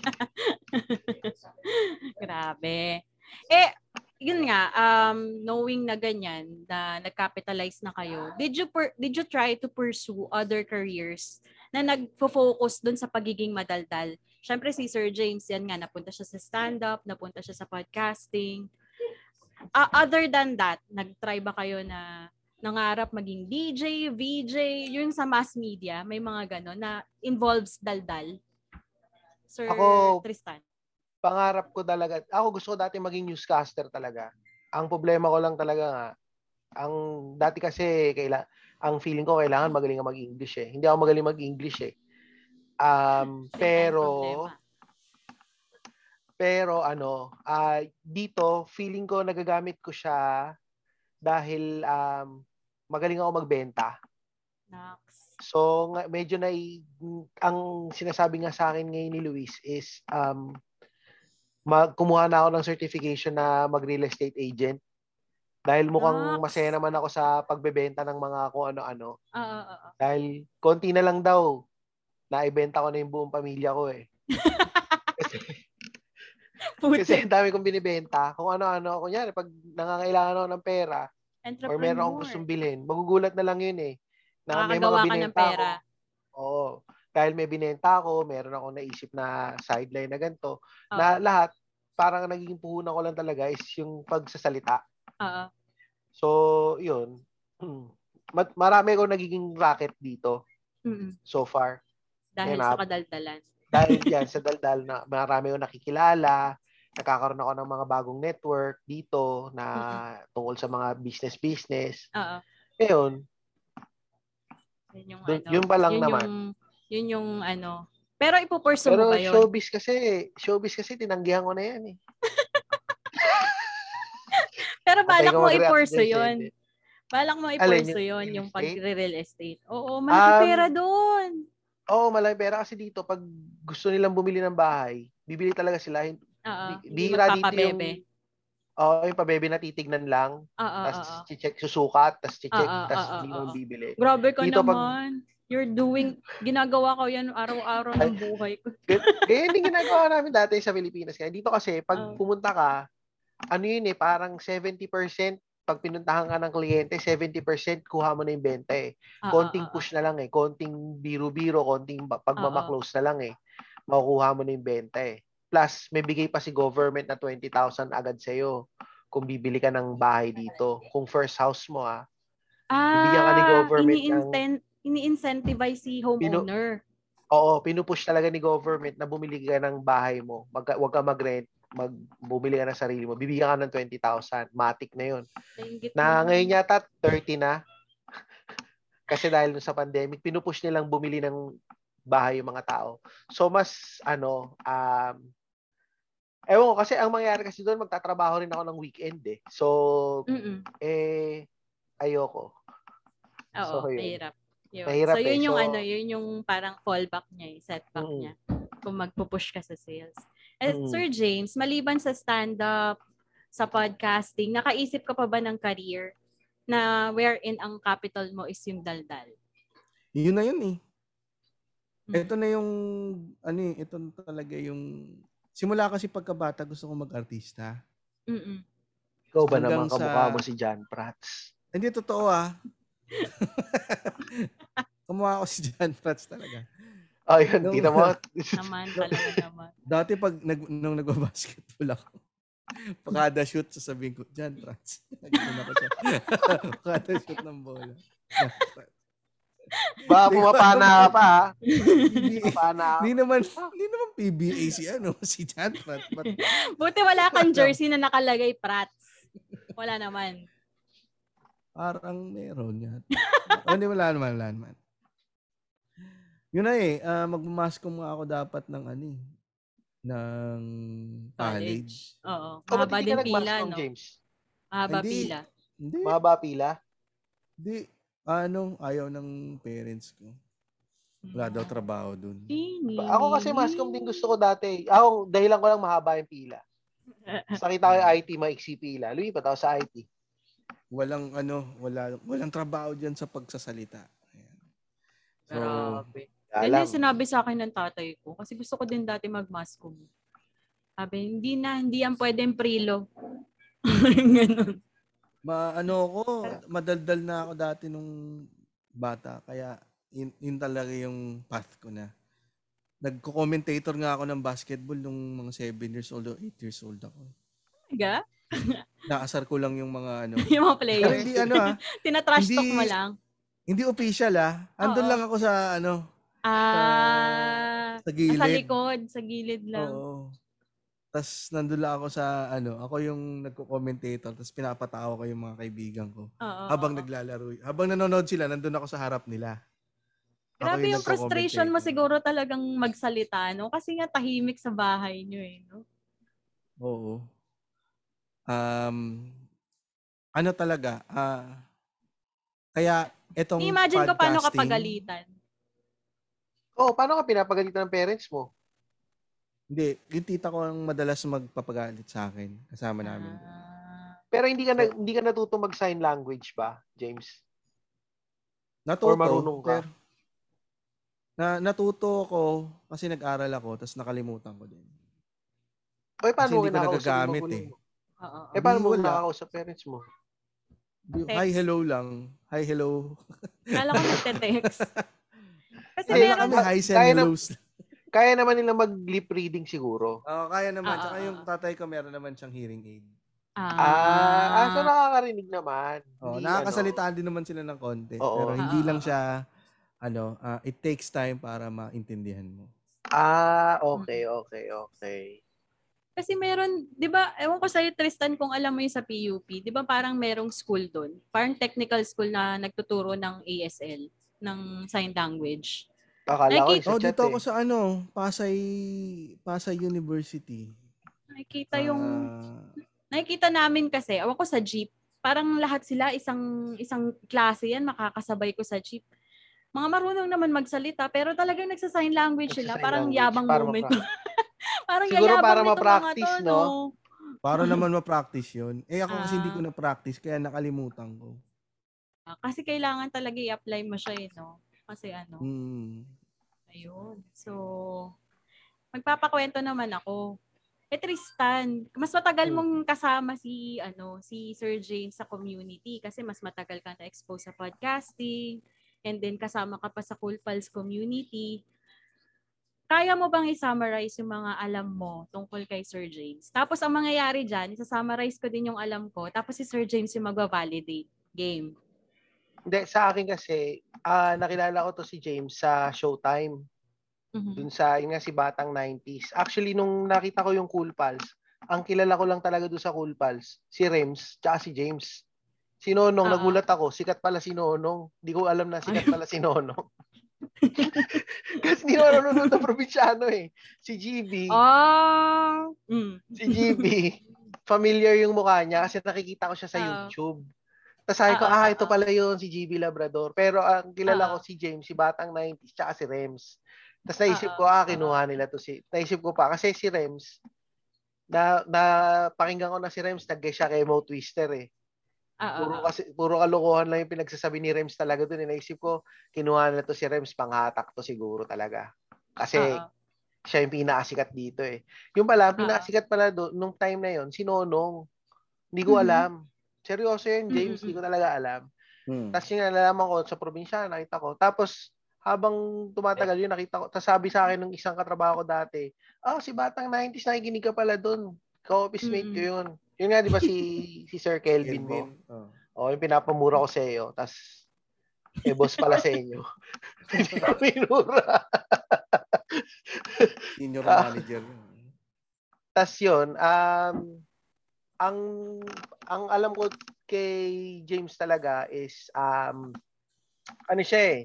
Grabe. Eh, yun nga, um, knowing na ganyan, na nag-capitalize na kayo, did you, per- did you try to pursue other careers na nag-focus dun sa pagiging madaldal? Siyempre si Sir James, yan nga, napunta siya sa stand-up, napunta siya sa podcasting. Ah, other than that, nag-try ba kayo na nangarap maging DJ, VJ, yun sa mass media, may mga gano'n na involves daldal? Sir Ako- Tristan. Pangarap ko talaga, ako gusto ko dati maging newscaster talaga. Ang problema ko lang talaga nga, ang dati kasi kaila, ang feeling ko kailangan magaling ka mag-English eh. Hindi ako magaling mag-English eh. Um, pero pero ano, ah dito feeling ko nagagamit ko siya dahil um, magaling ako magbenta. Nax. So medyo na ang sinasabi nga sa akin ngayon ni Luis is um mag kumuha na ako ng certification na mag real estate agent. Dahil mukhang masaya naman ako sa pagbebenta ng mga kung ano-ano. Oo, oo, oo. Dahil konti na lang daw naibenta ko na yung buong pamilya ko eh. kasi, kasi ang dami kong binibenta. Kung ano-ano, kunyari pag nangangailangan ako ng pera or meron akong gustong bilhin, magugulat na lang yun eh. Na may mga ka ng binenta pera. ako. Oo. Dahil may binenta ako, meron akong naisip na sideline na ganito. Oo. Na lahat, parang naging puhunan ko lang talaga is yung pagsasalita. Oo. So, yun. Ma- Marami akong nagiging racket dito Mm-mm. so far. Dahil Yan, sa kadaldalan. Dahil yan sa daldal na marami akong nakikilala, nakakaroon ako ng mga bagong network dito na tungkol sa mga business-business. Oo. Ngayon, Yun yung Dun- ano. yun pa lang yun naman. Yung, yun yung ano. Pero ipupursue pero mo ba yun? showbiz kasi, showbiz kasi tinanggihan ko na yan eh. Pero balak mo i-pursue yun. Balak mo i-pursue yung yun, yung pag-real estate. Oo, malaki Um, pera doon. Oo, malaki pera kasi dito, pag gusto nilang bumili ng bahay, bibili talaga sila. Oo. Bihira dito yung, oo, yung pabebe na titignan lang, Oo, tapos check susukat, tapos check, tapos hindi mo bibili. Grabe ka Dito pag- naman. You're doing, ginagawa ko yan araw-araw ng buhay ko. Kaya hindi ginagawa namin dati sa Pilipinas. Kaya dito kasi, pag Oo. pumunta ka, ano yun eh, parang 70%, pag pinuntahan ka ng kliyente, 70% kuha mo na yung benta eh. Oo, Konting oo, push na lang eh. Konting biro-biro, konting pagmamaklose na lang eh. Makukuha mo na yung benta eh. Plus, may bigay pa si government na 20,000 agad sa'yo kung bibili ka ng bahay dito. Kung first house mo ah. Ah, Bibigyan ka ni government ng- ini-incentivize si homeowner. Oo, pinupush talaga ni government na bumili ka ng bahay mo. Mag, wag ka mag-rent, mag, bumili ka ng sarili mo. Bibigyan ka ng 20,000. Matic na yun. Na ngayon yata 30 na. Kasi dahil sa pandemic, pinupush nilang bumili ng bahay yung mga tao. So mas ano, um, ewan ko kasi ang mangyayari kasi doon magtatrabaho rin ako ng weekend eh. So Mm-mm. eh ayoko. Oo, So, yun. mahirap. Yun. Mahirap so, yun eh. yung So- ano, yun yung parang fallback niya, eh, setback Mm. niya. Kung magpupush ka sa sales. Eh, Mm. Sir James, maliban sa stand-up, sa podcasting, nakaisip ka pa ba ng career na wherein ang capital mo is yung daldal? Yun na yun eh. Mm. Ito na yung, ano eh, ito na talaga yung, simula kasi pagkabata gusto ko mag-artista. Mm-mm. Ikaw ba Hanggang naman kamukha sa- mo si John Prats? Hindi, totoo ah. Kumuha ako si John Prats talaga. Oh, yun. No. Kita mo? Naman, talaga naman. Dati pag nag, nung nagbabasketball ako, pagkada shoot, sasabihin ko, John Prats. Nagkuna ko siya. pagkada shoot ng bola. Baka pumapana ka pa, ha? Pumapana ka. Hindi naman, hindi naman PBA si ano, si John Prats. But, Buti wala kang jersey na nakalagay Prats. Wala naman. Parang meron yan. oh, hindi, wala naman, wala naman. Yun na eh, uh, magmamaskom nga ako dapat ng ano eh, ng college. Oo. Oh, Mahaba din pila, no? James? Mahaba Hindi. pila. Hindi, Mahaba pila? hindi. Ano, ayaw ng parents ko. Wala daw trabaho dun. Tini. Ako kasi mascom din gusto ko dati. Ako, dahilan ko lang mahaba yung pila. Sa kita ko yung IT, maiksi pila. Lumipat ako sa IT. Walang ano, wala walang trabaho diyan sa pagsasalita. Ayan. So, Grabe. Yan Alam. yung sinabi sa akin ng tatay ko. Kasi gusto ko din dati mag-mascom. Sabi, hindi na, hindi yan pwedeng prilo. Ganun. ma ano ko, madaldal na ako dati nung bata. Kaya yun, yun talaga yung path ko na. Nagko-commentator nga ako ng basketball nung mga 7 years old o 8 years old ako. Talaga? Naasar ko lang yung mga ano. Yung mga Pero players. hindi ano ah, Tinatrash talk mo lang. hindi official ah. Andun Oo. lang ako sa ano, Ah, sa gilid. nasa likod, sa gilid lang. Oo. Tapos nandun lang ako sa ano, ako yung nagko-commentator tapos pinapatawa ko yung mga kaibigan ko. Oo, habang oo. naglalaro. Habang nanonood sila, nandun ako sa harap nila. Grabe yung frustration mo siguro talagang magsalita, no? Kasi nga tahimik sa bahay nyo eh, no? Oo. Um, ano talaga, ah, kaya etong I-imagine ko paano ka pagalitan. Oh, paano ka pinapagalitan ng parents mo? Hindi, yung tita ko ang madalas magpapagalit sa akin. Kasama namin. Ah, Pero hindi ka na, hindi ka natuto mag sign language ba, James? Natuto. Or marunong ka? pero- na, natuto ko kasi nag-aral ako tapos nakalimutan ko din. O, eh, paano mo hindi ko nagagamit eh. mo? Oo. Eh, paano mo Wala. nakakausap parents mo? Text. Hi, hello lang. Hi, hello. Kala ko nagte-text. Kasi Ano meron, kami, hi, send kaya na-. Kaya naman nila mag-lip reading siguro. Oo, kaya naman. Ah, Tsaka ah, yung ah. tatay ko meron naman siyang hearing aid. Ah, ah so nakakarinig naman. Oh, Hindi, nakakasalitaan din naman sila ng konti. Oo. Pero hindi Ah, lang ah, siya, ano, ah, it takes time para maintindihan mo. Ano, ah, okay, okay, okay. Kasi meron, di ba, ewan ko sa'yo Tristan kung alam mo yung sa PUP, di ba parang merong school doon? Parang technical school na nagtuturo ng ASL, ng sign language. Akala ko Nakikita- Oh, dito ako eh. sa ano, Pasay Pasay University. Nakikita yung, Ah, nakikita namin kasi, ewan ko sa jeep, parang lahat sila isang isang klase yan, makakasabay ko sa jeep. Mga marunong naman magsalita, pero talagang nagsa-sign language sila. Nagsa-sign Parang language yabang para moment. parang Siguro yayabang para ma-practice, to, no? para naman ma-practice 'yun. Eh ako kasi hindi Ah. ko na-practice kaya nakalimutan ko. Ah, Kasi kailangan talaga i-apply mo siya eh, no? Kasi ano, Hmm. Ayun. So, magpapakwento naman ako. Eh Tristan, mas matagal Hmm. mong kasama si ano si Sir James sa community kasi mas matagal ka na-expose sa podcasting and then kasama ka pa sa Cool Pals community. Kaya mo bang i-summarize yung mga alam mo tungkol kay Sir James? Tapos ang mangyayari dyan, isa-summarize ko din yung alam ko, tapos si Sir James yung magva-validate. Game. Hindi, sa akin kasi, ah nakilala ko to si James sa Showtime. Mhm. Dun sa, yun nga si Batang 90s. Actually, nung nakita ko yung Cool Pals, ang kilala ko lang talaga doon sa Cool Pals, si Rems, tsaka si James. Si Nonong, Ah. nagulat ako, sikat pala si Nonong. Hindi ko alam na sikat pala si Nonong. Kasi hindi naman nanonood ng probinsyano eh. Si GB, Ah. Mm. si GB, familiar yung mukha niya kasi nakikita ko siya sa Oo. YouTube. Tapos sabi ko, Ah, ah, ito pala yun, si GB Labrador. Pero ang kilala Ah, ko si James, si Batang 90s, tsaka si Rems. Tapos naisip ko, ah, kinuha nila to si, naisip ko pa, kasi si Rems, na, na pakinggan ko na si Rems, nag siya kay Mo Twister eh. Ah, Puro kasi puro kalokohan lang yung pinagsasabi ni Rems talaga doon. Naisip ko, kinuha na to si Rems panghatak to siguro talaga. Kasi ah. siya yung pinakasikat dito eh. Yung pala, Oo. pinakasikat pala do, nung time na yon si Nonong. Hindi ko Mhm. alam. Seryoso yun, James. Mm-mm. Hindi ko talaga alam. Hmm. Tapos yung nalalaman ko sa probinsya, nakita ko. Tapos, habang tumatagal yun, nakita ko. Tapos sabi sa akin ng isang katrabaho ko dati, ah, si Batang 90s, nakikinig ka pala doon. Ka-office mate ko Mm. yun. Yun nga, di ba, si, si Sir Kelvin, mo. Oh. O, yung pinapamura ko sa iyo. Tapos, eh, boss pala sa inyo. Hindi ko minura. Senior manager. Tapos yun, um, ang, ang alam ko kay James talaga is, um, ano siya eh,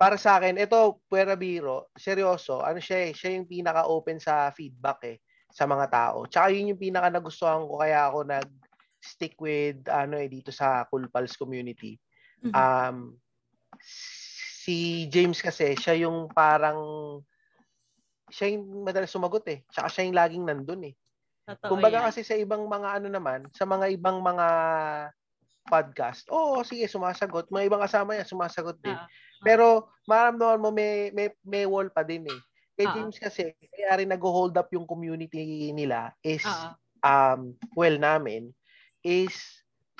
para sa akin, ito, puwera biro, seryoso, ano siya eh, siya yung pinaka-open sa feedback eh, sa mga tao. Tsaka yun yung pinaka nagustuhan ko, kaya ako nag-stick with, ano eh, dito sa Cool Pals community. Mhm. Um, si James kasi, siya yung parang, siya yung madalas sumagot eh. Tsaka siya yung laging nandun eh. Totoo Kumbaga yan. kasi sa ibang mga ano naman, sa mga ibang mga podcast, oo, sige, sumasagot. Mga ibang kasama niya, sumasagot din. Ah, Pero maramdaman mo may, may, may wall pa din eh. Kay Oo. James kasi, kaya rin nag-hold up yung community nila is, ah, um, well namin, is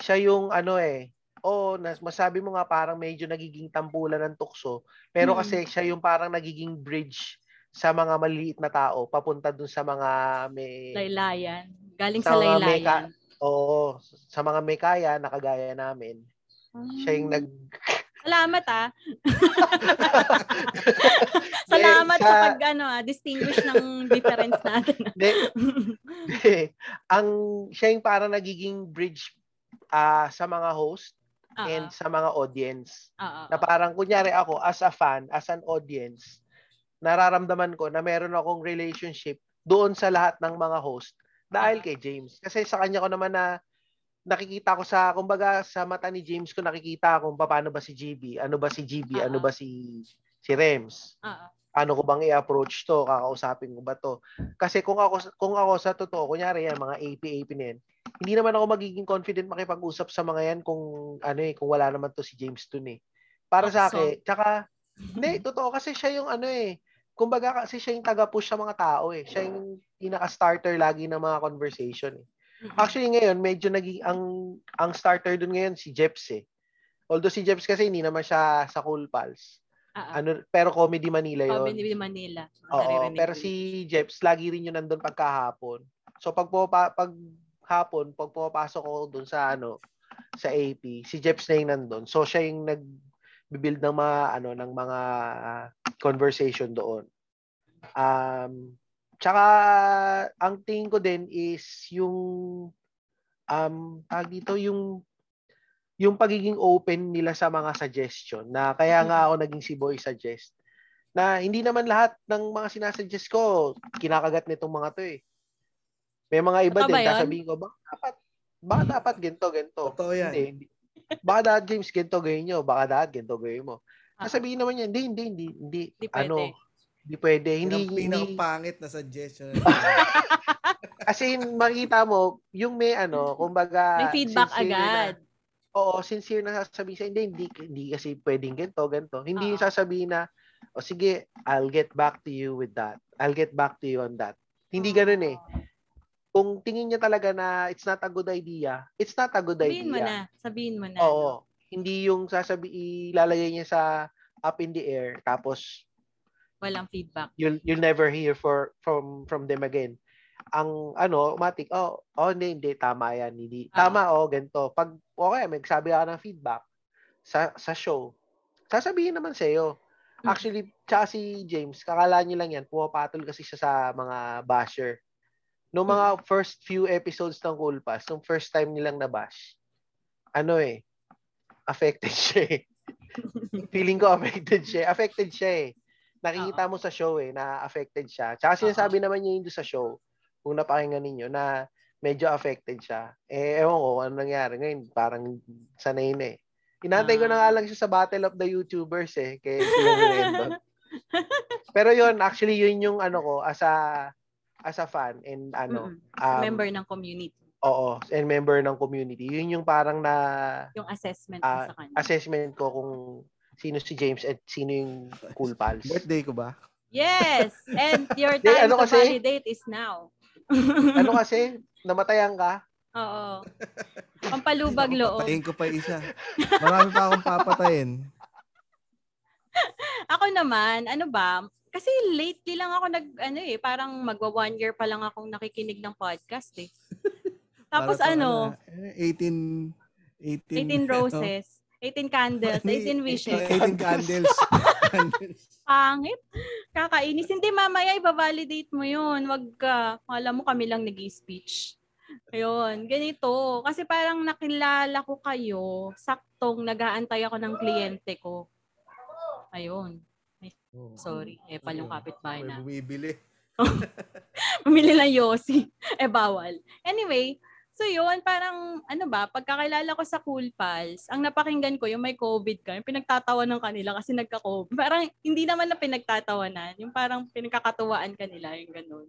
siya yung ano eh, oh, nas masabi mo nga parang medyo nagiging tampulan ng tukso, pero Mm. kasi siya yung parang nagiging bridge sa mga maliliit na tao papunta dun sa mga may laylayan. Galing Sa sa mga may laylayan. Oo, sa mga may kaya nakagaya namin. Siya yung nag Salamat ah. Salamat sa sa- pag ano ah, distinguish ng difference natin. ah. Hindi, ang siya yung parang nagiging bridge ah, sa mga host Oo, and sa mga audience. oo, Na parang kunyari ako as a fan, as an audience, nararamdaman ko na meron akong relationship doon sa lahat ng mga host dahil Ah. kay James. Kasi sa kanya ko naman na nakikita ko sa kumbaga sa mata ni James ko nakikita kung paano ba si GB, ano ba si GB, Ah, ano ba si si Rems. oo. Paano ko bang i-approach to? Kakausapin ko ba to? Kasi kung ako kung ako sa totoo, kunyari yan mga AP AP na yan, hindi naman ako magiging confident makipag-usap sa mga yan kung ano eh, kung wala naman to si James dun eh. Para sa akin, tsaka hindi, totoo kasi siya yung ano eh, kumbaga kasi siya yung taga-push sa mga tao eh. Siya yung pinaka-starter lagi ng mga conversation eh. Mhm. Actually ngayon, medyo naging ang ang starter dun ngayon si Jeps eh. Although si Jeps kasi hindi naman siya sa Cool Pals. Ah. Ano, pero Comedy Manila yun. Binibili Manila. Oo, pero ko si. Jeps lagi rin yun nandun pagkahapon. So pag pupa, pag hapon, pag pumapasok ako dun sa ano, sa AP, si Jeps na yung nandun. So siya yung nag build ng mga ano ng mga conversation doon. Um tsaka ang tingin ko din is yung um tawag dito yung yung pagiging open nila sa mga suggestion na kaya nga ako naging si Boy suggest na hindi naman lahat ng mga sinasuggest ko kinakagat nitong mga to eh. May mga iba Totoo din sasabihin ko baka dapat baka dapat ganito ganito. Totoo yan. Hindi, hindi. Baka dapat James ganito gawin nyo, baka dapat ganito gawin mo. Ah, Sasabihin naman niya, hindi, hindi, hindi, hindi, Hindi ano, hindi pwede. Hindi, Hindi, Yun ang hindi, pinakapangit na suggestion. kasi makita mo, yung may ano, kumbaga, May feedback agad. Na, oo, sincere na sasabihin siya, hindi, hindi, hindi kasi pwedeng ganito, ganito. Hindi Oo. sasabihin na, o sige, I'll get back to you with that. I'll get back to you on that. Hindi ganun eh. Kung tingin niya talaga na it's not a good idea, it's not a good Sabihin mo idea. na. Sabihin mo na. Oo. Hindi yung sasabi ilalagay niya sa up in the air tapos Walang feedback. you'll you'll never hear for from from them again. Ang ano, matik, oh, oh hindi, hindi tama yan, hindi. Tama oh, ganito. Pag okay, magsabi ka ng feedback sa sa show. Sasabihin naman sa iyo. Mm. Actually, tsaka si James, kakala niyo lang yan, pumapatol kasi siya sa mga basher. Noong mga first few episodes ng Cool Pass, nung first time nilang nabash, ano eh, affected siya eh. Feeling ko affected siya. Affected siya eh. Nakikita mo sa show eh, na affected siya. Tsaka sinasabi naman niya yun sa show, kung napakinggan ninyo, na medyo affected siya. Eh, ewan ko ano nangyari. Ngayon, parang sanay na eh. Inantay ko na nga lang siya sa Battle of the YouTubers eh, kay. Pero yun, actually yun yung ano ko, as a, as a fan and ano, Mm-mm. Sa um, member ng community. Oo, and member ng community. Yun yung parang na Yung assessment Ah, sa kanya. assessment ko kung sino si James at sino yung Cool Pals. Birthday ko ba? Yes! And your Di, time ano to kasi? validate is now. Ano kasi, namatayan ka? Oo. Pampalubag loob. Patayin ko pa isa. Marami pa akong papatayin. Ako naman, ano ba? Kasi lately lang ako nag, ano eh, parang magwa one year pa lang akong nakikinig ng podcast eh. Tapos Para ano, eh, 18 18 18 roses, 18 candles, 18 wishes. 18 candles. Pangit. Kakainis. Hindi, mamaya i-validate mo yun. Wag ka. Alam mo kami lang nag speech Ayun, ganito. Kasi parang nakilala ko kayo, saktong nag-aantay ako ng kliyente ko. Ayun. Oh. Sorry. Eh, palong kapitbahay May na. bumibili. Pumili ng Yossi. eh, bawal. Anyway, so yun, parang, ano ba, pagkakilala ko sa Cool Pals, ang napakinggan ko, yung may COVID ka, yung pinagtatawa ng kanila kasi nagka-COVID. Parang, hindi naman na pinagtatawanan, yung parang pinagkakatuwaan kanila, yung ganun.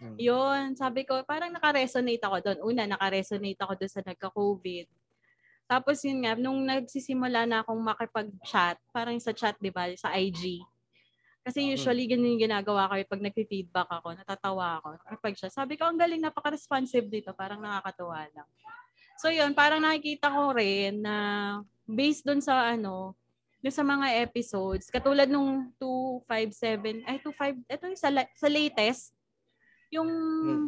Hmm. Yun, sabi ko, parang nakaresonate ako doon. Una, nakaresonate ako doon sa nagka-COVID. Tapos yun nga, nung nagsisimula na akong makipag-chat, parang sa chat, di ba, sa IG. Kasi usually, ganun yung ginagawa ko eh, pag nag-feedback ako, natatawa ako. Kapag siya, sabi ko, ang galing, napaka-responsive dito, parang nakakatuwa lang. So yun, parang nakikita ko rin na based doon sa ano, doon sa mga episodes, katulad nung 257, ay 25, ito yung sa, la- sa latest, yung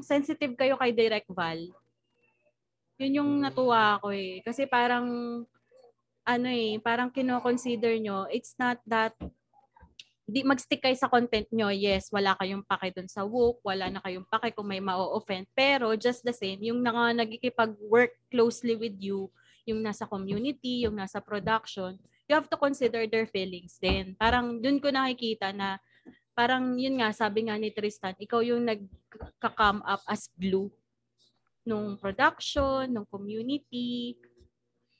sensitive kayo kay Direct Val. Yun yung natuwa ako eh. Kasi parang, ano eh, parang kino-consider nyo, it's not that di mag-stick kayo sa content nyo. Yes, wala kayong pake dun sa woke, wala na kayong pake kung may ma-offend. Pero just the same, yung nga nagkikipag-work closely with you, yung nasa community, yung nasa production, you have to consider their feelings din. Parang dun ko nakikita na parang yun nga, sabi nga ni Tristan, ikaw yung nagka-come up as glue nung production, nung community.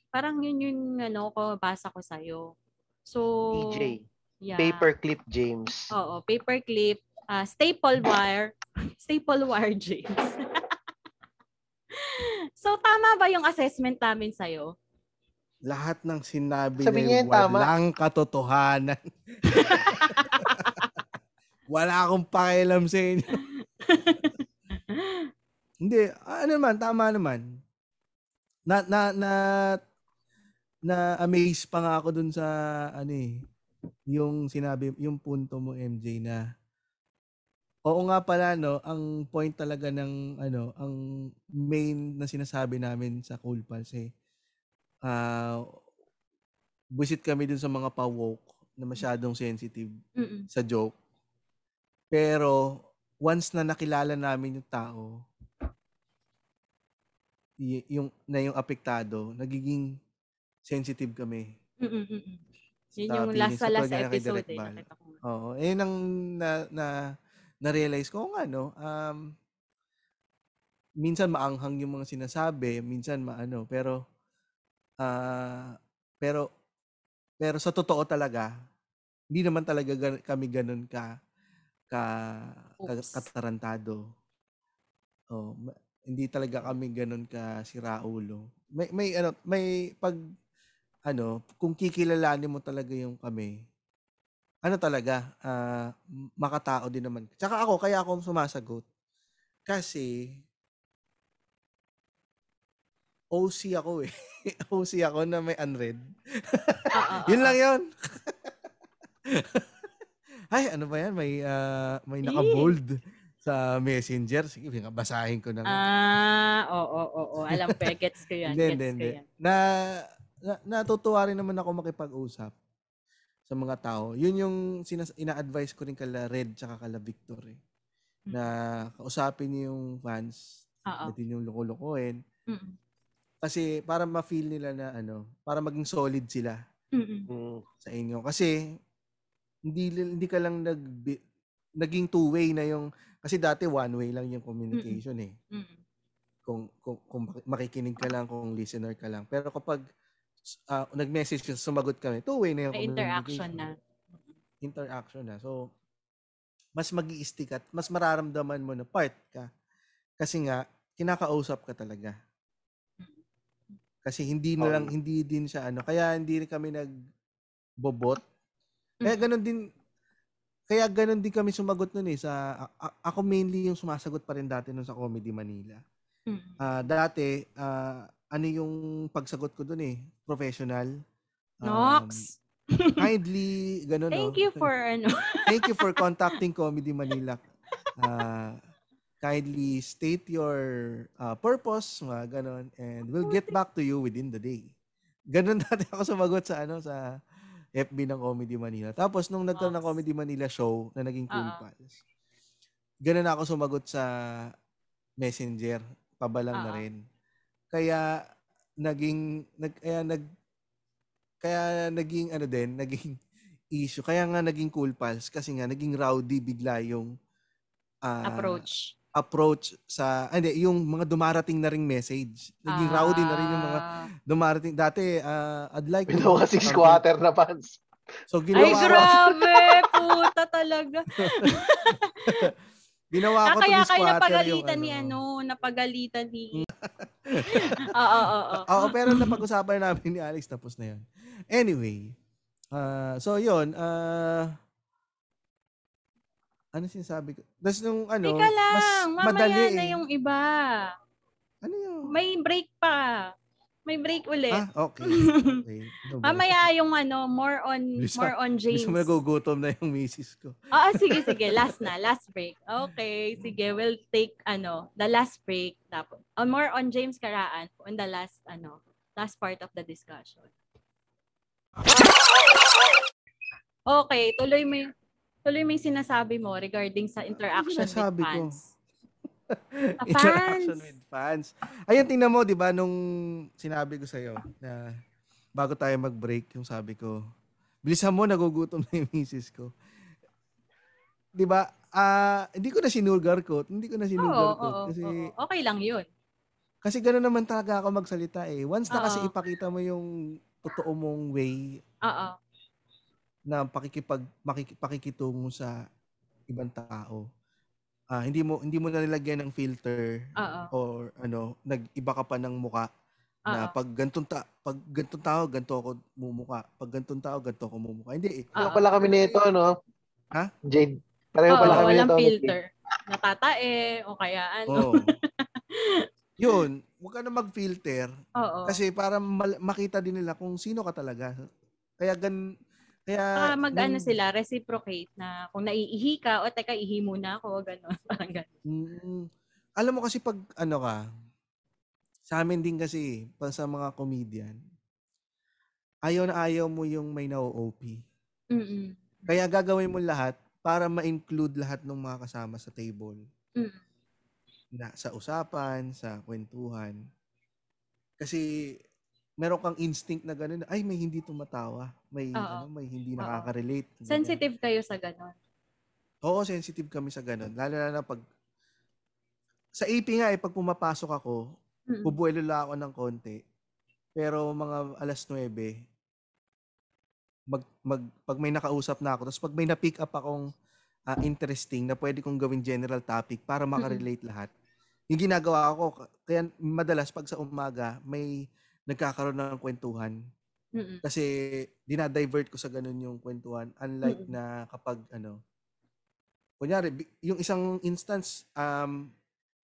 Parang yun yung ano ko, basa ko sa'yo. So, DJ. Yeah. Paperclip James. Oo, paperclip, ah, staple wire, staple wire James. so, tama ba yung assessment namin sa'yo? Lahat ng sinabi Sabi niya niya yung tama. walang katotohanan. Wala akong pakialam sa inyo. Hindi, ano naman, tama naman. Na, na, na, na amaze pa nga ako dun sa, ano eh, yung sinabi, yung punto mo, MJ, na, oo nga pala, no, ang point talaga ng, ano, ang main na sinasabi namin sa Cool Pals, eh, ah, visit kami dun sa mga pa-woke na masyadong sensitive Mm-mm. sa joke. Pero once na nakilala namin yung tao, y- yung na yung apektado, nagiging sensitive kami. Mm-mm. Yun yung last sa last episode eh. Nakita ko. Oo, eh nang na na na-realize ko nga no, um minsan maanghang yung mga sinasabi, minsan maano, pero ah pero pero sa totoo talaga, hindi naman talaga gan- kami ganun ka ka, ka katarantado. Oh, ma- hindi talaga kami ganun ka siraulo. May may ano, may pag ano, kung kikilalanin mo talaga yung kami, ano talaga, m- makatao din naman. Tsaka ako, kaya ako sumasagot. Kasi, OC ako eh. OC ako na may unread. Yun lang yun. Ay, ano ba yan? May, ah, may naka-bold sa messenger. Sige, basahin ko na. Ah, oo, oo, oo. Alam ko, gets ko yan. Hindi, gets hindi, ko hindi. yan. Na, na, natutuwa rin naman ako makipag-usap sa mga tao. Yun yung sinas- ina-advise ko rin kala Red tsaka kala Victor eh. Na kausapin niyo yung fans, Oo. natin yung loko-lokohin. Mm-mm. Kasi para ma-feel nila na ano, para maging solid sila Mm-mm. Mm. sa inyo. Kasi hindi hindi ka lang nag naging two-way na yung kasi dati one way lang yung communication eh. Mm-mm. Kung, kung kung makikinig ka lang, kung listener ka lang. Pero kapag ah, nag-message ka, sumagot kami, two-way na yung May interaction na. Interaction na. So, mas mag stick at mas mararamdaman mo na part ka. Kasi nga, kinakausap ka talaga. Kasi hindi na lang, hindi din siya ano, kaya hindi rin kami nagbobot. Kaya Mm. ganun din, kaya ganun din kami sumagot nun eh. Sa, a- a- ako mainly yung sumasagot pa rin dati nun sa Comedy Manila. Ah, dati, ah, ano yung pagsagot ko dun eh, professional. Um, Nox. kindly, ganun Thank no? you for ano. Thank you for contacting Comedy Manila. Uh, kindly state your uh, purpose, mga ganon, and we'll get back to you within the day. Ganon dati ako sumagot sa ano sa FB ng Comedy Manila. Tapos nung nagkaroon ng. Comedy Manila show na naging Cool Oo. Pals, ganon ako sumagot sa Messenger. Pabalang na Oo. rin. Kaya naging nag kaya nag kaya naging ano din, naging issue. Kaya nga naging Cool Pals kasi nga naging rowdy bigla yung ah, approach. approach sa ah, hindi yung mga dumarating na ring message. Naging rowdy na rin yung mga Ah. dumarating dati ah, I'd like to Ginawa something. quarter na pants. So Ay, ginawa ko grabe! Puta talaga. ginawa ko to kaya this kayo napagalitan yung ni ano. ano, napagalitan ni... Oo, oo, oo. Pero napag-usapan namin ni Alex tapos na 'yon. Anyway, ah so 'yon, ah ano sinasabi ko? Tapos nung ano, Teka lang, mas mamaya madali na eh. yung iba. Ano yun? May break pa. May break ulit. Ah, okay. okay. Ba? Mamaya yung ano, more on Bilis more on James. Gusto mo nagugutom na yung misis ko. Ah, sige, sige. Last na. Last break. Okay. Sige, we'll take, ano, the last break. Tapos, uh, more on James Karaan on the last, ano, last part of the discussion. Okay, tuloy mo yung, tuloy mo yung sinasabi mo regarding sa interaction with sinasabi ko? Interaction fans. with fans. Ayun, tingnan mo, di ba, nung sinabi ko sa'yo na bago tayo mag-break, yung sabi ko, bilisan mo, nagugutom na yung misis ko. Di ba? Ah, hindi ko na sinulgar-coat. Hindi ko na Oo, sinulgar-coat. oo, kasi, oo. Okay lang yun. kasi gano'n naman talaga ako magsalita eh. Once na kasi Oo. ipakita mo yung totoo mong way Oo. na pakikipag makiki, pakikitungo sa ibang tao. Ah, hindi mo hindi mo na nilagyan ng filter Oo. or ano, nag-iba ka pa ng muka na Oo. pag gantong ta pag gantong tao ganto ako mumuka. Pag gantong tao ganto ako mumuka. Hindi eh. Pareho Oo. pala kami nito, no? Ha? Jade. Pareho Oo, pala kami walang nito. filter. Natatae o kaya ano. Oo. Yun, huwag ka na mag-filter Oo. kasi para mal- makita din nila kung sino ka talaga. Kaya gan kaya Saka mag-ano sila, reciprocate na kung naiihi ka, o teka, ihi muna ako, gano'n. Parang gano'n. Mm, alam mo kasi pag ano ka, sa amin din kasi, pag sa mga comedian, ayaw na ayaw mo yung may na-OP. Mm-mm. Kaya gagawin mo lahat para ma-include lahat ng mga kasama sa table. Mm. Na, sa usapan, sa kwentuhan. Kasi meron kang instinct na gano'n, ay may hindi tumatawa. May, Oo. ano, may hindi Oo. nakaka-relate. Sensitive kayo sa gano'n. Oo, sensitive kami sa ganun. Lalo na na pag... Sa AP nga eh, pag pumapasok ako, Mm. bubuelo lang ako ng konti. Pero mga alas 9, mag, mag, pag may nakausap na ako, tapos pag may na-pick up akong ah, interesting na pwede kong gawin general topic para makarelate lahat. Yung ginagawa ko, k- kaya madalas pag sa umaga, may nagkakaroon ng kwentuhan. Mm-mm. Kasi dinadivert ko sa ganun yung kwentuhan. Unlike Mm-mm. na kapag ano, kunyari, yung isang instance, um,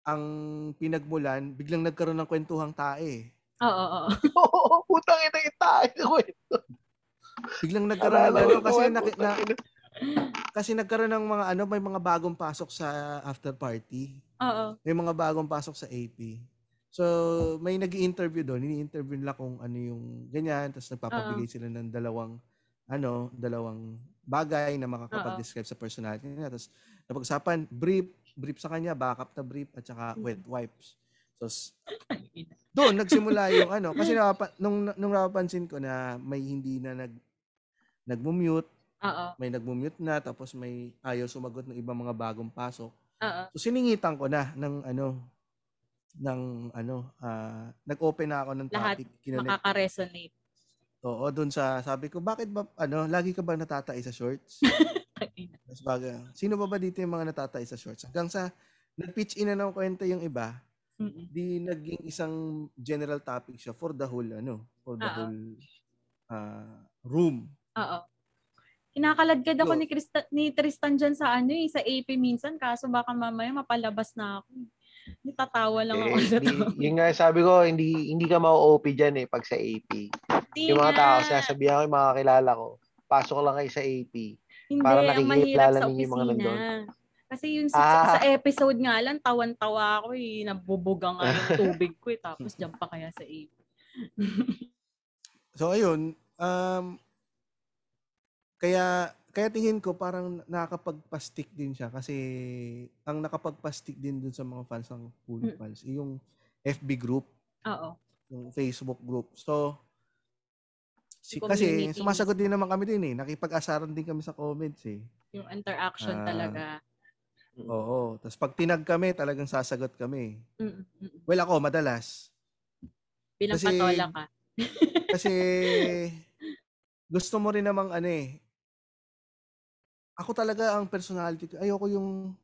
ang pinagmulan, biglang nagkaroon ng kwentuhang tae. Oo, oo, oo. Oo, putang ina yung ko. eh. Biglang nagkaroon ng ano, kasi, na, na, kasi nagkaroon ng mga ano, may mga bagong pasok sa after party. Oo. May mga bagong pasok sa AP. So, may nag interview doon. Ini-interview nila kung ano yung ganyan. Tapos nagpapabigay sila ng dalawang, ano, dalawang bagay na makakapag-describe sa personality niya. Tapos, napag-usapan, brief, brief sa kanya, backup na brief, at saka Mm. wet wipes. So, s- doon, nagsimula yung ano. Kasi napapa- nung, nung napapansin ko na may hindi na nag, nag-mute, Oo. may nag-mute na, tapos may ayaw sumagot ng ibang mga bagong pasok. Oo. So siningitan ko na ng ano ng ano ah, nag-open na ako ng Lahat topic kinanet. Makaka-resonate. Oo, doon sa sabi ko, bakit ba ano, lagi ka ba natatay sa shorts? Tapos baga, sino ba ba dito yung mga natatay sa shorts? Hanggang sa nag-pitch in na ng kwento yung iba Mm-mm. di naging isang general topic siya for the whole ano, for the Oo. whole ah, room. Oo. Kinakaladkad ako So- ni, Krista, ni Tristan dyan sa ano eh, sa AP minsan. Kaso baka mamaya mapalabas na ako. Nitatawa lang ako sa hindi, to. yun nga sabi ko, hindi hindi ka mau-OP dyan eh pag sa AP. Yung mga tao, sinasabihan ko yung mga kilala ko, pasok lang kayo sa AP. Hindi, mahirap nakikilala sa ninyo yung mga nandun. Kasi yun sa, Ah. sa episode nga lang, tawan-tawa ako eh. Nabubuga nga yung tubig ko eh. Tapos dyan pa kaya sa AP. So ayun, um kaya kaya tingin ko parang nakakapagpastik din siya kasi ang nakapagpastik din dun sa mga fans ng Cool Mm. Pals eh, yung FB group, Oo. yung Facebook group. So si, kasi sumasagot din naman kami din eh. Nakipag-asaran din kami sa comments eh. Yung interaction Ah. talaga. Oo. Tapos pag tinag kami, talagang sasagot kami. Mm, mm, mm. Well, ako, madalas. Bilang Kasi- patola ka. Kasi gusto mo rin namang ano eh. Ako talaga ang personality ko. Ayoko yung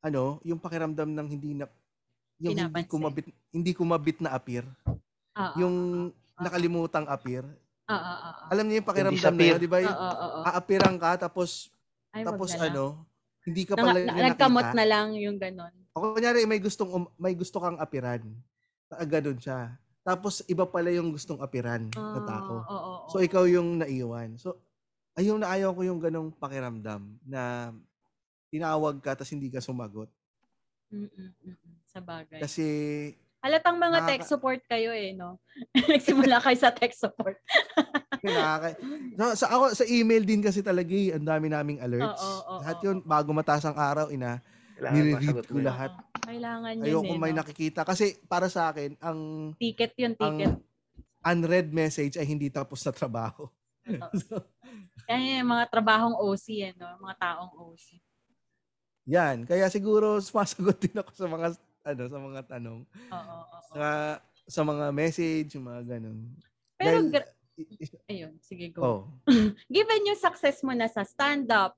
ano, yung pakiramdam ng hindi na yung hindi Pinapansin. kumabit hindi kumabit na appear. Oo. Yung nakalimutang appear. Oo, oo. Alam niyo yung pakiramdam na di ba? Aapiran ka tapos Ay, tapos na lang. ano, hindi ka pala na- niya nagkamot na lang yung ganon. O kunyari may gustong um- may gusto kang apiran. Ah, Ganun siya. Tapos iba pala yung gustong apiran na tao. So ikaw yung naiwan. So ayaw na ayaw ko yung ganong pakiramdam na tinawag ka tapos hindi ka sumagot. Mm, mm, mm, mm. Sa bagay. Kasi Halatang mga Nakaka- tech support kayo eh, no? Nagsimula kayo sa tech support. nakaka- so, sa ako sa email din kasi talaga eh, ang dami naming alerts. Oo, oo, lahat yun bago mataas ang araw ina Kailangan nire-read ko lahat. Oo, Kailangan yun Ayoko eh, may no? nakikita kasi para sa akin ang Ticket yun, ang ticket. unread message ay hindi tapos na trabaho. Totoo. Yan yung mga trabahong OC, eh, no? Mga taong OC. Yan, kaya siguro sumasagot din ako sa mga ano sa mga tanong, Oo, oo, oo. sa sa mga message, mga ganun. Pero, Dahil- gra- ayun, sige, go. oh, Given yung success mo na sa stand-up,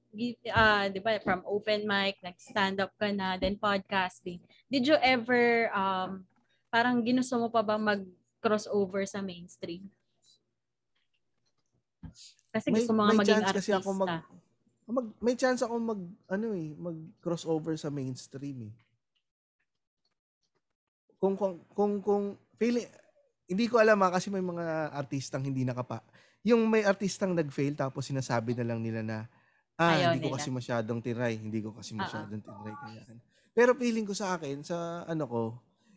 ah, di ba, from open mic, nag-stand-up ka na, then podcasting, did you ever, um, parang ginusto mo pa ba mag-crossover sa mainstream? Kasi may, gusto mo nga may maging chance artista. kasi ako mag, mag may chance ako mag ano eh, mag crossover sa mainstream eh. Kung kung kung, kung feeling hindi ko alam ha, kasi may mga artistang hindi nakapa. Yung may artistang nag-fail tapos sinasabi na lang nila na ah, Ayaw hindi ko nila. kasi masyadong tinry, hindi ko kasi masyadong tinry kaya. Pero feeling ko sa akin sa ano ko,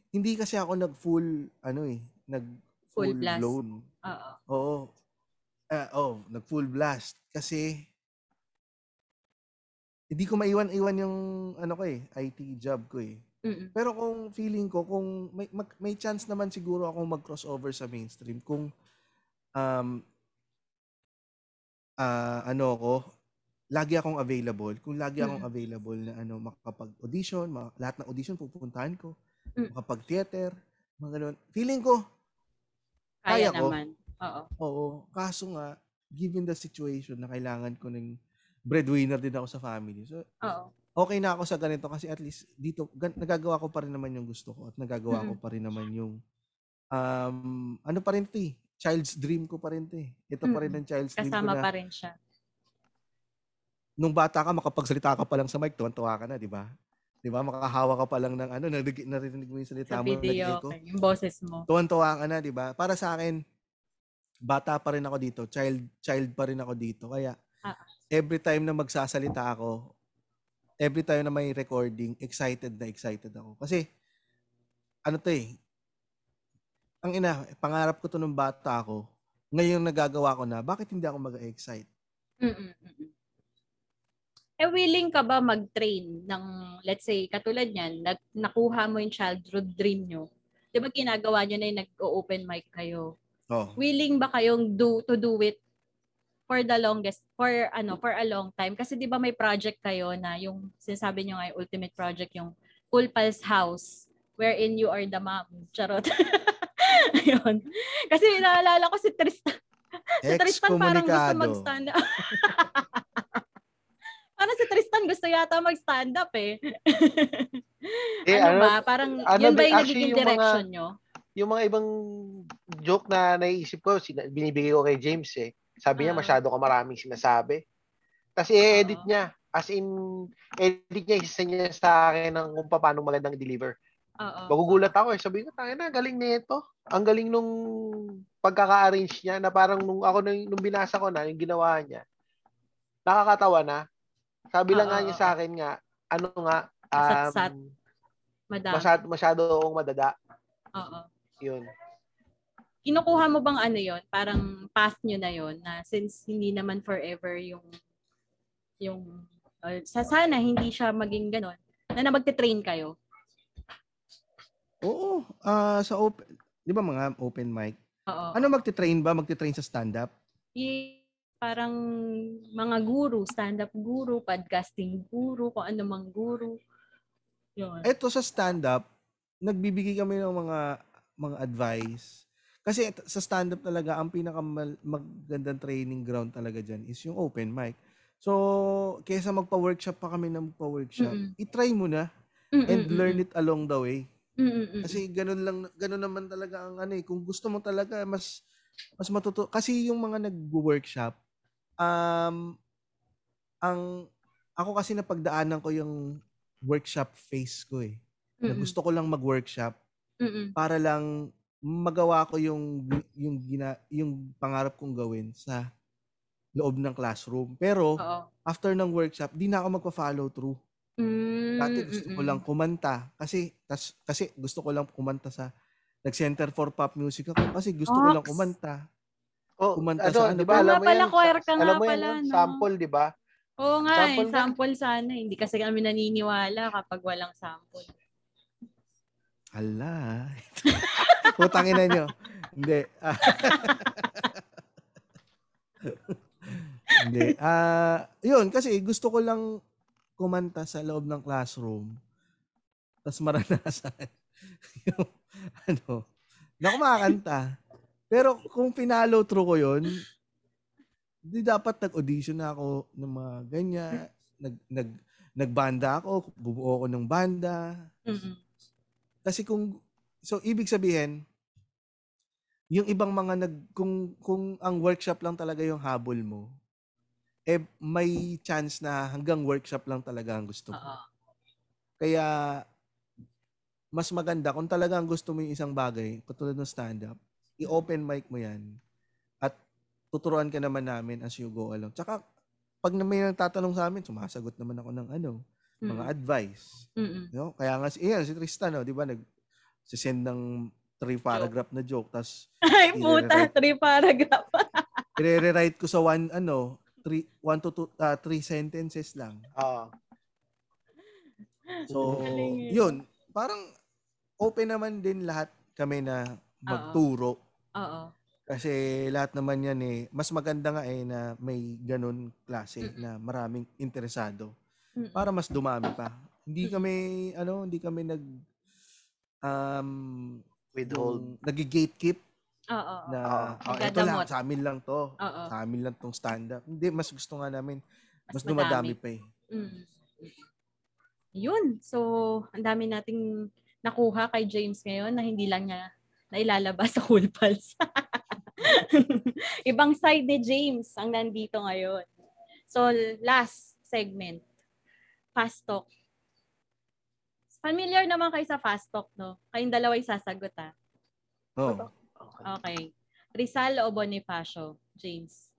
hindi kasi ako nag full ano eh, nag Full full blast. blown. Oo. Oo. Ah, oh, nag full blast kasi hindi ko maiwan-iwan yung ano ko eh, IT job ko eh. Mm-mm. Pero kung feeling ko kung may mag- may chance naman siguro akong mag-crossover sa mainstream kung um ah ano ako, lagi akong available. Kung lagi akong Mm. available na ano makapag-audition, ma- lahat ng audition pupuntahan ko, Mm. makapag-theater, mga ganun. Feeling ko Kaya, Kaya ko. naman. Oo. Oo. Kaso nga, given the situation na kailangan ko ng breadwinner din ako sa family. So, Oo. okay na ako sa ganito kasi at least dito, gan- nagagawa ko pa rin naman yung gusto ko at nagagawa ko pa rin naman yung, um, ano pa rin ito eh, child's dream ko pa rin ito eh. Ito pa rin ang child's dream ko Kasama na pa rin siya. nung bata ka, makapagsalita ka pa lang sa mic, tuwan-tuwa ka na, di ba? Di ba? Makahawa ka pa lang ng ano, narinig, narinig mo yung salita Sa mo, video, okay. yung boses mo. tuwan-tuwa ka na, di ba? Para sa akin, bata pa rin ako dito, child child pa rin ako dito. Kaya Ah. every time na magsasalita ako, every time na may recording, excited na excited ako. Kasi ano 'to eh. Ang ina, pangarap ko 'to nung bata ako. Ngayon nagagawa ko na, bakit hindi ako mag-excite? Mm-mm. Eh, willing ka ba mag-train ng, let's say, katulad niyan, nag, nakuha mo yung childhood dream nyo. Di ba ginagawa nyo na yung nag-open mic kayo? Oh. Willing ba kayong do, to do it for the longest, for ano, for a long time? Kasi di ba may project kayo na yung sinasabi nyo nga yung ultimate project, yung Cool Pals House, wherein you are the mom. Charot. Ayun. Kasi naalala ko si Tristan. Si Tristan parang gusto mag-stand up. parang si Tristan gusto yata mag-stand up eh. Eh, ano, ano- ba? Parang ano yun ba yung actually, nagiging yung mga- direction nyo? Yung mga ibang joke na naiisip ko, sina- binibigay ko kay James eh. Sabi niya, Ah. masyado ka maraming sinasabi. Tapos i-edit niya. As in, edit niya, isa niya sa akin ng kung paano magandang deliver. Oo. Magugulat ako eh. Sabi ko, tayo na, galing nito. Ang galing nung pagkaka-arrange niya na parang nung ako nung, nung binasa ko na, yung ginawa niya, nakakatawa na. Sabi lang Oo, nga niya sa akin nga, ano nga, Satsat. um, Madam. masyado, masyado akong madada. Oo. Yun. Kinukuha mo bang ano yon Parang path nyo na yon na since hindi naman forever yung yung uh, sa sana hindi siya maging ganon na na magte-train kayo. Oo. ah sa open, di ba mga open mic? Oo. Ano magte-train ba? Magte-train sa stand-up? Y- parang mga guru, stand-up guru, podcasting guru, kung ano mang guru. Yun. Eto sa stand-up, nagbibigay kami ng mga mga advice. Kasi sa stand-up talaga, ang pinaka magandang training ground talaga dyan is yung open mic. So, kesa magpa-workshop pa kami na magpa-workshop, Mm-mm. itry mo na Mm, and learn it along the way. mm, mm, mm, Kasi ganun lang ganun naman talaga ang ano eh. Kung gusto mo talaga mas mas matuto kasi yung mga nagwo-workshop um ang ako kasi napagdaanan ko yung workshop phase ko eh. Na mm, gusto ko lang mag-workshop mm, mm. para lang magawa ko yung yung gina, yung pangarap kong gawin sa loob ng classroom. Pero Oo. after ng workshop, di na ako magpa-follow through. Mm, Dati gusto ko mm, lang kumanta kasi tas, kasi gusto ko lang kumanta sa nag-center for pop music ako kasi gusto ko lang Ox. kumanta. Oh, Kumanta ano, sa ano di ba, Oo alam nga mo pala, yan, choir ka alam nga mo yan, pala, no? no? sample, di ba? Oo nga, Sample eh, sample sana. Hindi kasi kami naniniwala kapag walang sample. Hala. Putangin na nyo. Hindi. Hindi. Ah, yun kasi gusto ko lang kumanta sa loob ng classroom. Tapos maranasan ano, na kumakanta. Pero kung pinalo through ko yun, di dapat nag-audition na ako ng mga ganyan. Nag, nag, nagbanda ako, bumuo ako ng banda. Mm-mm. Kasi kung so ibig sabihin yung ibang mga nag kung kung ang workshop lang talaga yung habol mo eh may chance na hanggang workshop lang talaga ang gusto mo. Kaya mas maganda kung talagang gusto mo yung isang bagay, katulad ng stand-up, i-open mic mo yan at tuturuan ka naman namin as you go along. Tsaka pag may nagtatanong sa amin, sumasagot naman ako ng ano, mga Mm. advice. Mm-mm. No? Kaya nga si, iyan, si Tristan, no, di ba, nag send ng three paragraph na joke, tas Ay, puta. Three paragraph. i-rewrite ko sa one, ano, three, one to two, ah, three sentences lang. Oo. So, Galing eh. yun, parang open naman din lahat kami na magturo. Oo. Kasi lahat naman yan eh, mas maganda nga eh na may ganun klase Mm-mm. na maraming interesado Mm-mm. para mas dumami pa. Hindi kami, ano, hindi kami nag, um, Withhold. nag-gatekeep Oo. na Oo. oh, ito lang, sa amin lang to. Oo. Sa amin lang tong stand-up. Hindi, mas gusto nga namin, mas, Mas dumadami madami. pa eh. Mm. Yun. So, ang dami nating nakuha kay James ngayon na hindi lang niya nailalabas sa Cool Pals. Ibang side ni James ang nandito ngayon. So, last segment. Fast Talk. Familiar naman kayo sa Fast Talk, no? Kayong dalawa sasagot, ah. Oh. Okay. Okay. Rizal o Bonifacio? James.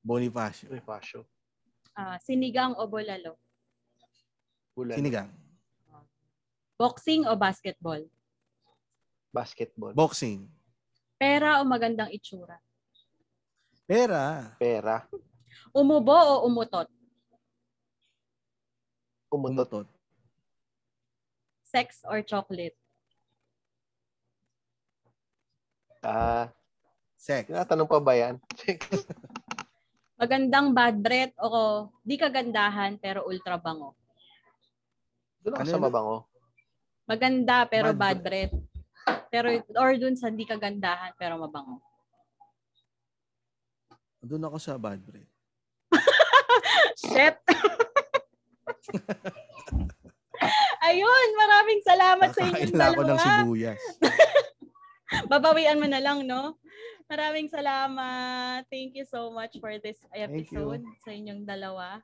Bonifacio. Pasyo. Ah, sinigang o bolalo? Bulan. Sinigang. Boxing o basketball? Basketball. Boxing. Pera o magandang itsura? Pera. Pera. Umubo o umutot? Umutot. Sex or chocolate? Ah, Sex. tinatanong pa ba yan? Magandang bad breath o di kagandahan pero ultra bango? Doon ako Ano sa mabango. Maganda pero Bad bad, breath. Pero or dun sa di kagandahan pero mabango. Doon ako sa bad breath. Shit. Ayun, maraming salamat sa inyong Kakain ako ng dalawa. sibuyas. Babawian mo na lang, no? Maraming salamat. Thank you so much for this episode sa inyong dalawa.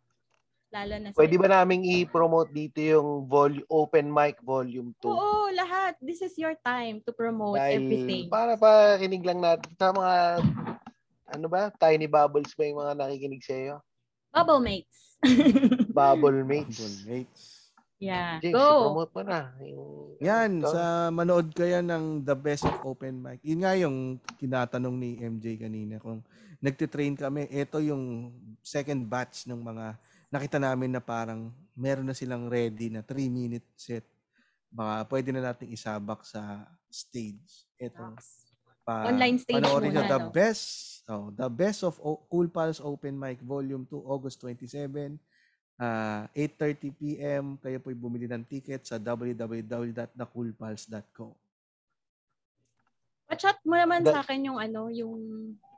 Lalo na sa Pwede ba naming i-promote dito yung vol- open mic volume 2? Oo, lahat. This is your time to promote everything. para pa kinig lang natin sa mga ano ba? Tiny Bubbles ba yung mga nakikinig sa iyo? Bubble mates. Bubble mates. Mates. yeah, James, go. promote mo na. Yung, Yan, ito. sa manood ko yan ng The Best of Open Mic. Yun nga yung tinatanong ni MJ kanina kung nagtitrain kami. Ito yung second batch ng mga nakita namin na parang meron na silang ready na 3-minute set. Baka pwede na nating isabak sa stage. Ito. Pa, Online stage panoorin muna, The no? Best oh, The Best of O- Cool Pals Open Mic Volume 2, August 27. Ah, 8.30 p.m. Kayo po'y bumili ng ticket sa www.thecoolpals.co. Pa-chat mo naman Da- sa akin yung ano, yung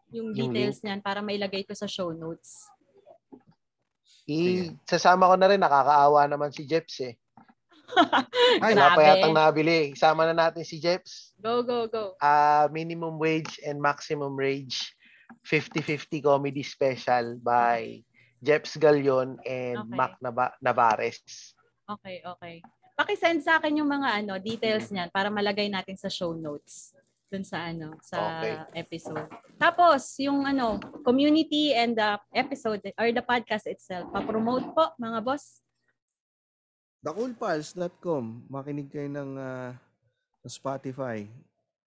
yung Yung details niyan para mailagay ko sa show notes. I, sasama ko na rin, nakakaawa naman si Jeps eh. Ay, Wala pa Grabe. yatang nabili. Isama na natin si Jeps. Go, go, go. Ah, minimum wage and maximum wage 50-50 comedy special by Jeps Galion and Okay. Mac Nava- Navares. Okay, okay. Paki-send sa akin yung mga ano, details niyan para malagay natin sa show notes dun sa ano, sa Okay. episode. Tapos, yung ano, community and the episode or the podcast itself, pa-promote po, mga boss. Thecoolpals.com. Makinig kayo ng sa Spotify.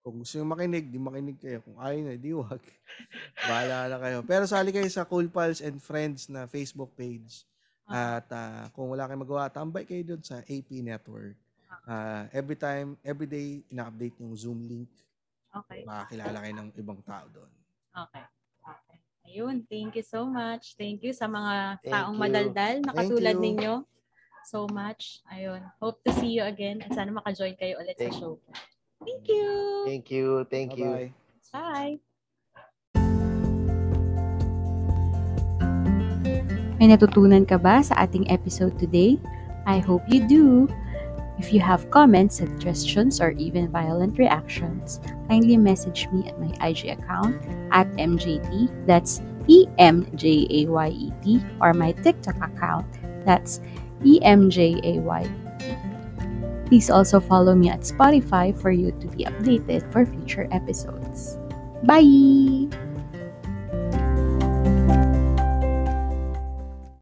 Kung gusto nyo makinig, di makinig kayo. Kung ayaw nyo, di wag. Bahala na kayo. Pero sali kayo sa Cool Pals and Friends na Facebook page. At ah, kung wala kayong magawa, tambay kayo doon sa AP Network. Ah, every time, every day, ina-update yung Zoom link. Okay. Makakilala kayo ng ibang tao doon. Okay. Okay. Ayun, thank you so much. Thank you sa mga Thank taong you. madaldal na katulad ninyo. So much. Ayun. Hope to see you again and sana maka-join kayo ulit sa Thank- show. Thank you. Thank you. Thank you. Bye-bye. Bye. May natutunan ka ba sa ating episode today? I hope you do. If you have comments, suggestions, or even violent reactions, kindly message me at my IG account at MJT, that's E-M-J-A-Y-E-T, or my TikTok account, that's E E-M-J-A-Y-E-T. Please also follow me at Spotify for you to be updated for future episodes. Bye!